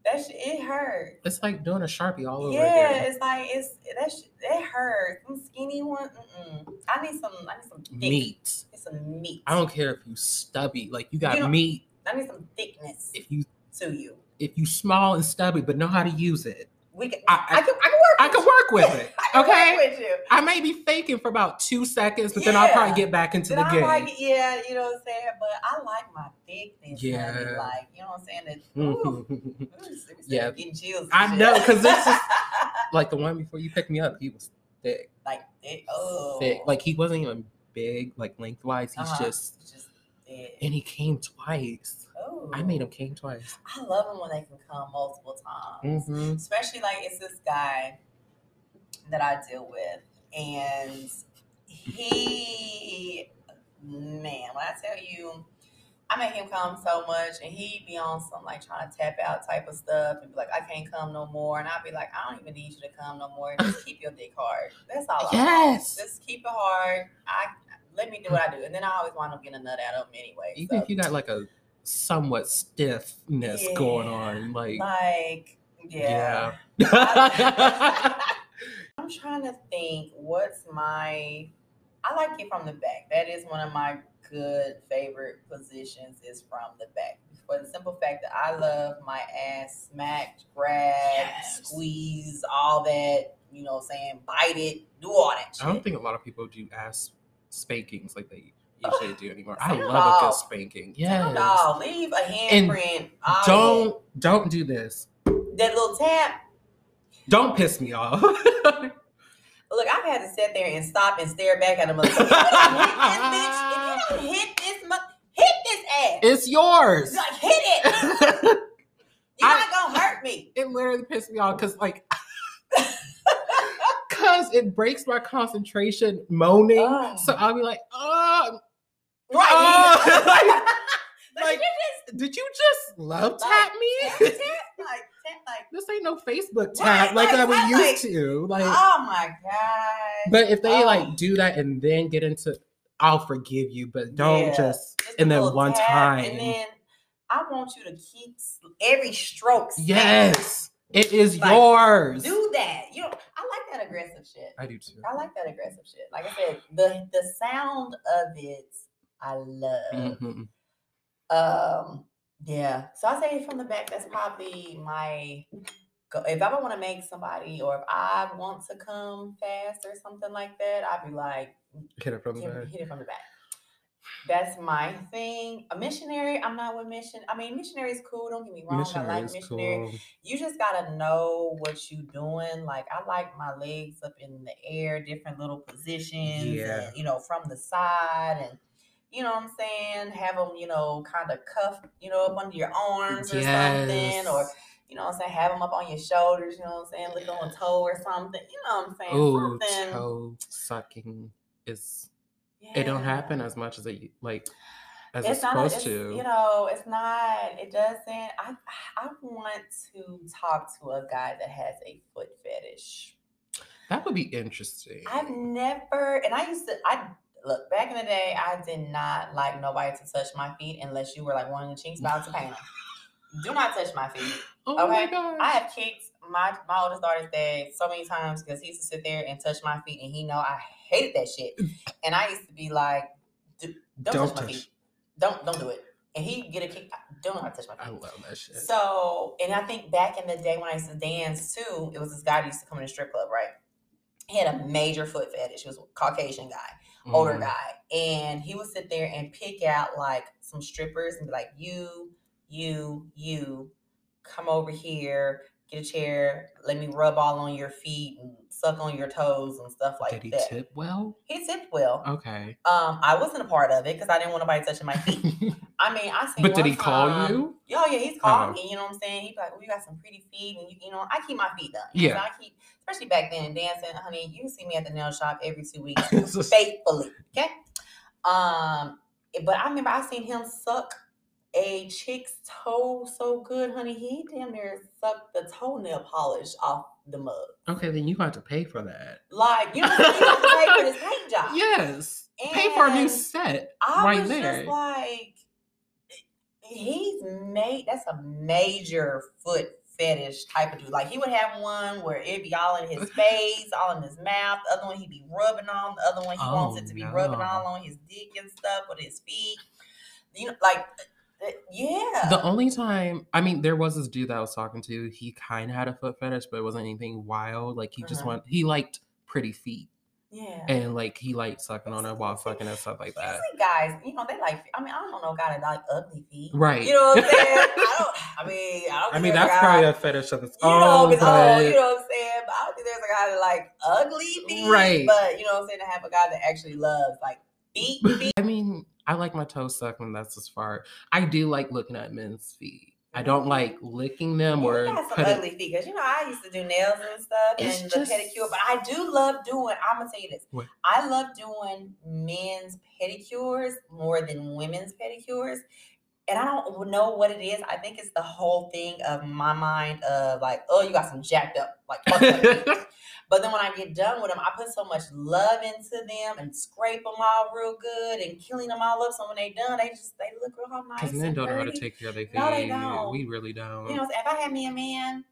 Speaker 1: That shit, it hurts.
Speaker 2: It's like doing a sharpie all over
Speaker 1: Yeah,
Speaker 2: again.
Speaker 1: it's like it's that shit, it hurts. Some skinny one, mm-mm. I need some. I need some thick.
Speaker 2: Meat.
Speaker 1: I need some meat.
Speaker 2: I don't care if you stubby, like you got
Speaker 1: You
Speaker 2: meat.
Speaker 1: I need some thickness
Speaker 2: If you
Speaker 1: to you.
Speaker 2: if you small and stubby, but know how to use it,
Speaker 1: We can.
Speaker 2: I-
Speaker 1: I, can. I can work.
Speaker 2: I
Speaker 1: with
Speaker 2: can
Speaker 1: you.
Speaker 2: work with it.
Speaker 1: I
Speaker 2: Okay,
Speaker 1: work with you.
Speaker 2: I may be faking for about two seconds, but then I'll probably get back into
Speaker 1: Then
Speaker 2: the
Speaker 1: I
Speaker 2: game.
Speaker 1: like, yeah, you know what I'm saying. But I like my thickness. Yeah.
Speaker 2: Yeah.
Speaker 1: Like you know what I'm saying. That, ooh,
Speaker 2: Yeah.
Speaker 1: Getting chills.
Speaker 2: I know, 'cause this is- like the one before you picked me up, he was thick,
Speaker 1: like thick. Oh.
Speaker 2: thick. Like he wasn't even big, like lengthwise. He's
Speaker 1: Uh-huh.
Speaker 2: just, And he came twice.
Speaker 1: Oh.
Speaker 2: I made him came twice.
Speaker 1: I love them when they can come multiple times.
Speaker 2: hmm
Speaker 1: Especially like it's this guy that I deal with, and he, man, when I tell you, I make him come so much, and he'd be on some like trying to tap out type of stuff, and be like, I can't come no more, and I'd be like, I don't even need you to come no more. Just keep your dick hard. That's all. I want.
Speaker 2: Yes.
Speaker 1: Just keep it hard. I let me do what I do, and then I always wind up getting a nut out of him anyway.
Speaker 2: Even
Speaker 1: so.
Speaker 2: if you got like a somewhat stiffness going on, like
Speaker 1: like yeah.
Speaker 2: yeah.
Speaker 1: I'm trying to think what's my I like it from the back. That is one of my good favorite positions is from the back. For the simple fact that I love my ass smacked, grab,
Speaker 2: Yes.
Speaker 1: squeeze, all that, you know what I'm saying, bite it, do all that shit.
Speaker 2: I don't think a lot of people do ass spankings like they usually do anymore. I love a good spanking. Yes.
Speaker 1: off. leave a handprint.
Speaker 2: Don't don't do this.
Speaker 1: that. little tap.
Speaker 2: Don't piss me off.
Speaker 1: Look, I've had to sit there and stop and stare back at him. Like, if you don't hit this bitch, if you don't hit this, hit this ass.
Speaker 2: it's yours.
Speaker 1: Like, hit it. You're
Speaker 2: I-
Speaker 1: not gonna hurt me.
Speaker 2: it literally pissed me off because like because it breaks my concentration moaning.
Speaker 1: Oh.
Speaker 2: So I'll be like, oh,
Speaker 1: Right.
Speaker 2: Oh.
Speaker 1: But
Speaker 2: like,
Speaker 1: you
Speaker 2: did you just love tap
Speaker 1: just
Speaker 2: me?
Speaker 1: tap, like, tap, like,
Speaker 2: this ain't no Facebook tap
Speaker 1: Right,
Speaker 2: like I was used
Speaker 1: like,
Speaker 2: to. Like,
Speaker 1: oh my god.
Speaker 2: but if they
Speaker 1: oh.
Speaker 2: like do that and then get into, I'll forgive you, but don't
Speaker 1: Yeah.
Speaker 2: just
Speaker 1: Just
Speaker 2: and then one time.
Speaker 1: and then I want you to keep every stroke.
Speaker 2: yes, it is
Speaker 1: Like,
Speaker 2: yours.
Speaker 1: Do that. You know, I like that aggressive shit.
Speaker 2: I do too.
Speaker 1: I like that aggressive shit. Like I said, the the sound of it, I love.
Speaker 2: Mhm.
Speaker 1: Um, yeah. So I say from the back, that's probably my. Go. If I want to make somebody, or if I want to come fast or something like that, I'd be like,
Speaker 2: Hit it from the back.
Speaker 1: hit it from the back. That's my thing. A missionary, I'm not with mission. I mean, missionary is cool. Don't get me wrong. I
Speaker 2: Missionary
Speaker 1: like
Speaker 2: is
Speaker 1: missionary.
Speaker 2: cool.
Speaker 1: You just gotta know what you doing. Like I like my legs up in the air, different little positions.
Speaker 2: Yeah.
Speaker 1: And, you know, from the side and you know what I'm saying, have them, you know, kind of cuff, you know, up under your arms or
Speaker 2: Yes.
Speaker 1: something, or you know what I'm saying, have them up on your shoulders, you know what I'm saying, lick on a toe or something, you know what I'm saying,
Speaker 2: Oh,
Speaker 1: something.
Speaker 2: toe sucking is it don't happen as much as it like as it's,
Speaker 1: It's not,
Speaker 2: supposed
Speaker 1: it's,
Speaker 2: to.
Speaker 1: you know, it's not. It doesn't. I I want to talk to a guy that has a foot fetish.
Speaker 2: that would be interesting.
Speaker 1: I've never, and I used to. I look back in the day. I did not like nobody to touch my feet unless you were like one of the chinks about to paint them. Do not touch my feet.
Speaker 2: oh my
Speaker 1: okay,
Speaker 2: gosh.
Speaker 1: I have kicked my my oldest daughter's dad so many times because he used to sit there and touch my feet, and he know I hated that shit. And I used to be like, "Do- "Don't,
Speaker 2: Don't
Speaker 1: touch my
Speaker 2: touch.
Speaker 1: feet. Don't don't do it." And he get a kick. Don't know how to touch my
Speaker 2: I
Speaker 1: feet.
Speaker 2: love that shit.
Speaker 1: So, and I think back in the day when I used to dance too, it was this guy that used to come in the strip club, right? He had a major foot fetish. He was a Caucasian guy, older
Speaker 2: Mm.
Speaker 1: guy, and he would sit there and pick out like some strippers and be like, "You, you, you, come over here, get a chair, let me rub all on your feet and suck on your toes and stuff like that.
Speaker 2: Did he
Speaker 1: that."
Speaker 2: tip well?
Speaker 1: He tipped well.
Speaker 2: Okay.
Speaker 1: Um, I wasn't a part of it because I didn't want nobody touching my feet. I mean, I seen.
Speaker 2: but did he call
Speaker 1: time-
Speaker 2: you?
Speaker 1: Oh yeah, he's called
Speaker 2: Oh.
Speaker 1: me. You know what I'm saying? He'd like, "Well, you got some pretty feet, and you, you know, I keep my feet done.
Speaker 2: Yeah.
Speaker 1: I keep, especially back then dancing, honey. You see me at the nail shop every two weeks, faithfully. Okay. Um, but I remember I seen him suck a chick's toe so good, honey. He damn near sucked the toenail polish off the mug.
Speaker 2: okay, then you got to pay for that.
Speaker 1: Like you know, I'm have to pay for this paint job.
Speaker 2: Yes. Pay for a new set
Speaker 1: I
Speaker 2: right
Speaker 1: was
Speaker 2: there.
Speaker 1: just like, he's made. That's a major foot fetish type of dude. Like he would have one where it'd be all in his face, all in his mouth. The other one he'd be rubbing on. The other one he wants
Speaker 2: Oh,
Speaker 1: it to be rubbing all on his dick and stuff with his feet. You know, like, yeah.
Speaker 2: The only time, I mean, there was this dude that I was talking to. He kind of had a foot fetish, but it wasn't anything wild. Like he just
Speaker 1: Uh-huh.
Speaker 2: want, he liked pretty feet,
Speaker 1: yeah.
Speaker 2: and like he liked sucking on it while fucking and stuff like that.
Speaker 1: Guys, you know, they like. I mean, I don't know guy that like ugly feet.
Speaker 2: Right.
Speaker 1: You know what I'm saying? I don't. I mean, I don't.
Speaker 2: I mean, that's
Speaker 1: guy-
Speaker 2: probably a fetish of its
Speaker 1: know,
Speaker 2: own. but
Speaker 1: you know what I'm saying? But I don't think there's a guy that like ugly feet.
Speaker 2: Right.
Speaker 1: But you know what I'm saying? To have a guy that actually loves like feet, feet.
Speaker 2: I mean, I like my toes sucked, and that's as far. I do like looking at men's feet. I mm-hmm. don't like licking them or
Speaker 1: you got some
Speaker 2: putting.
Speaker 1: ugly feet because you know I used to do nails and stuff and
Speaker 2: just-
Speaker 1: the pedicure, but I do love doing. I'm gonna tell you this:
Speaker 2: What?
Speaker 1: I love doing men's pedicures more than women's pedicures, and I don't know what it is. I think it's the whole thing of my mind of like, oh, you got some jacked up like. fucked up feet. But then when I get done with them, I put so much love into them and scrape them all real good and killing them all up. So when they done, they just they look real nice.
Speaker 2: Because men don't know how to take care of their feet.
Speaker 1: No, they don't.
Speaker 2: We really don't.
Speaker 1: You know, if I had me a man,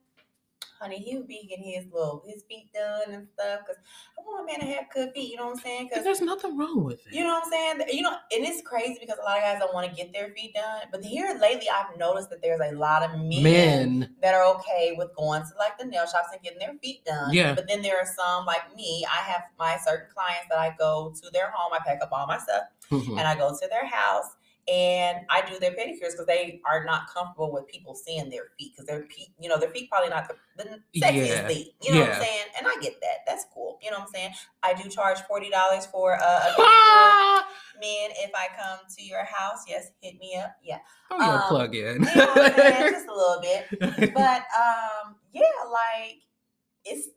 Speaker 1: honey, he would be getting his little his feet done and stuff. Cause I want a man to have good feet. You know what I'm saying? Cause
Speaker 2: there's nothing wrong with it.
Speaker 1: you know what I'm saying? You know, and it's crazy because a lot of guys don't want to get their feet done. But here lately, I've noticed that there's a lot of men,
Speaker 2: men.
Speaker 1: that are okay with going to like the nail shops and getting their feet done.
Speaker 2: Yeah.
Speaker 1: But then there are some like me. I have my certain clients that I go to their home. I pack up all my stuff
Speaker 2: Mhm.
Speaker 1: and I go to their house and I do their pedicures because they are not comfortable with people seeing their feet because their feet, you know, their feet probably not the, the sexiest
Speaker 2: Yeah.
Speaker 1: feet. You know what I'm saying? And I get that. That's cool. You know what I'm saying? I do charge forty dollars for a, a pedicure.
Speaker 2: Ah!
Speaker 1: Men, if I come to your house, yes, hit me up. Yeah,
Speaker 2: your
Speaker 1: Um,
Speaker 2: plug in.
Speaker 1: you know saying? just a little bit. But um, yeah, like it's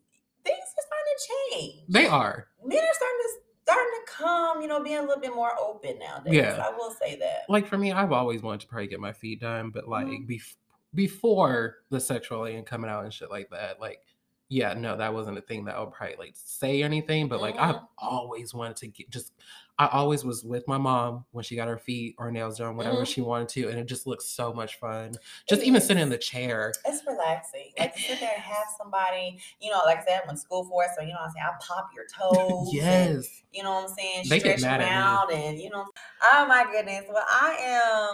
Speaker 1: things are starting to change
Speaker 2: they are.
Speaker 1: men are starting to starting to come, you know, being a little bit more open nowadays.
Speaker 2: Yeah.
Speaker 1: I will say that.
Speaker 2: Like for me, I've always wanted to probably get my feet done, but like
Speaker 1: Mhm.
Speaker 2: bef- before the sexuality and coming out and shit like that, like yeah, no, that wasn't a thing that I would probably like say anything. But like I've
Speaker 1: Mhm.
Speaker 2: always wanted to get just. I always was with my mom when she got her feet or nails done, whatever
Speaker 1: Mhm.
Speaker 2: she wanted to, and it just looks so much fun. Just even sitting in the chair.
Speaker 1: It's relaxing. Like to sit there and have somebody, you know, like I said, when school for it, so you know what I'm saying, I'll pop your toes. and,
Speaker 2: yes.
Speaker 1: you know what I'm saying?
Speaker 2: They get
Speaker 1: Stretch
Speaker 2: mad
Speaker 1: them
Speaker 2: at me.
Speaker 1: out and you know. Oh my goodness. Well, I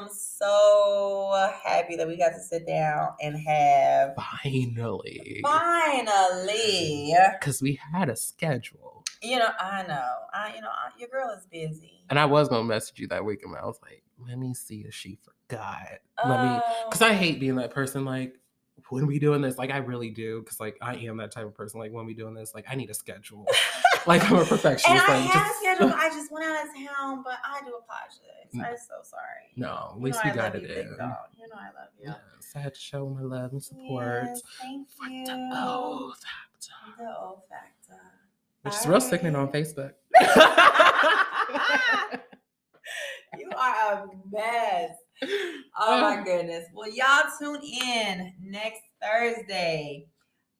Speaker 1: am so happy that we got to sit down and have
Speaker 2: Finally.
Speaker 1: finally.
Speaker 2: Because we had a schedule.
Speaker 1: You know, I know. I you know, I, your girl is busy.
Speaker 2: And I was gonna message you that week, and I was like, "Let me see if she forgot." Let me, because
Speaker 1: Oh.
Speaker 2: I hate being that oh. person. Like, when we doing this? Like, I really do, because like I am that type of person. Like, when we doing this? Like, I need a schedule. like I'm a
Speaker 1: And
Speaker 2: perfectionist.
Speaker 1: I
Speaker 2: like,
Speaker 1: had a
Speaker 2: just-
Speaker 1: schedule. I just went out of town, but I do apologize. I'm so sorry.
Speaker 2: no, at
Speaker 1: You
Speaker 2: least
Speaker 1: know
Speaker 2: we
Speaker 1: I
Speaker 2: got it
Speaker 1: you,
Speaker 2: in.
Speaker 1: You know I love you.
Speaker 2: Yes, I had to show my love and support.
Speaker 1: Yes, thank you.
Speaker 2: the O factor.
Speaker 1: The O factor.
Speaker 2: Which is real sickening on Facebook.
Speaker 1: you are a mess. Oh my goodness. Well, y'all tune in next Thursday.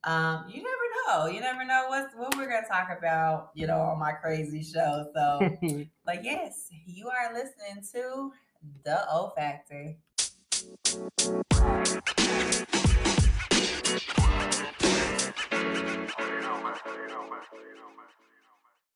Speaker 1: Um, you never know. You never know what's what we're gonna talk about, you know, on my crazy show. So, but yes, you are listening to the O Factor.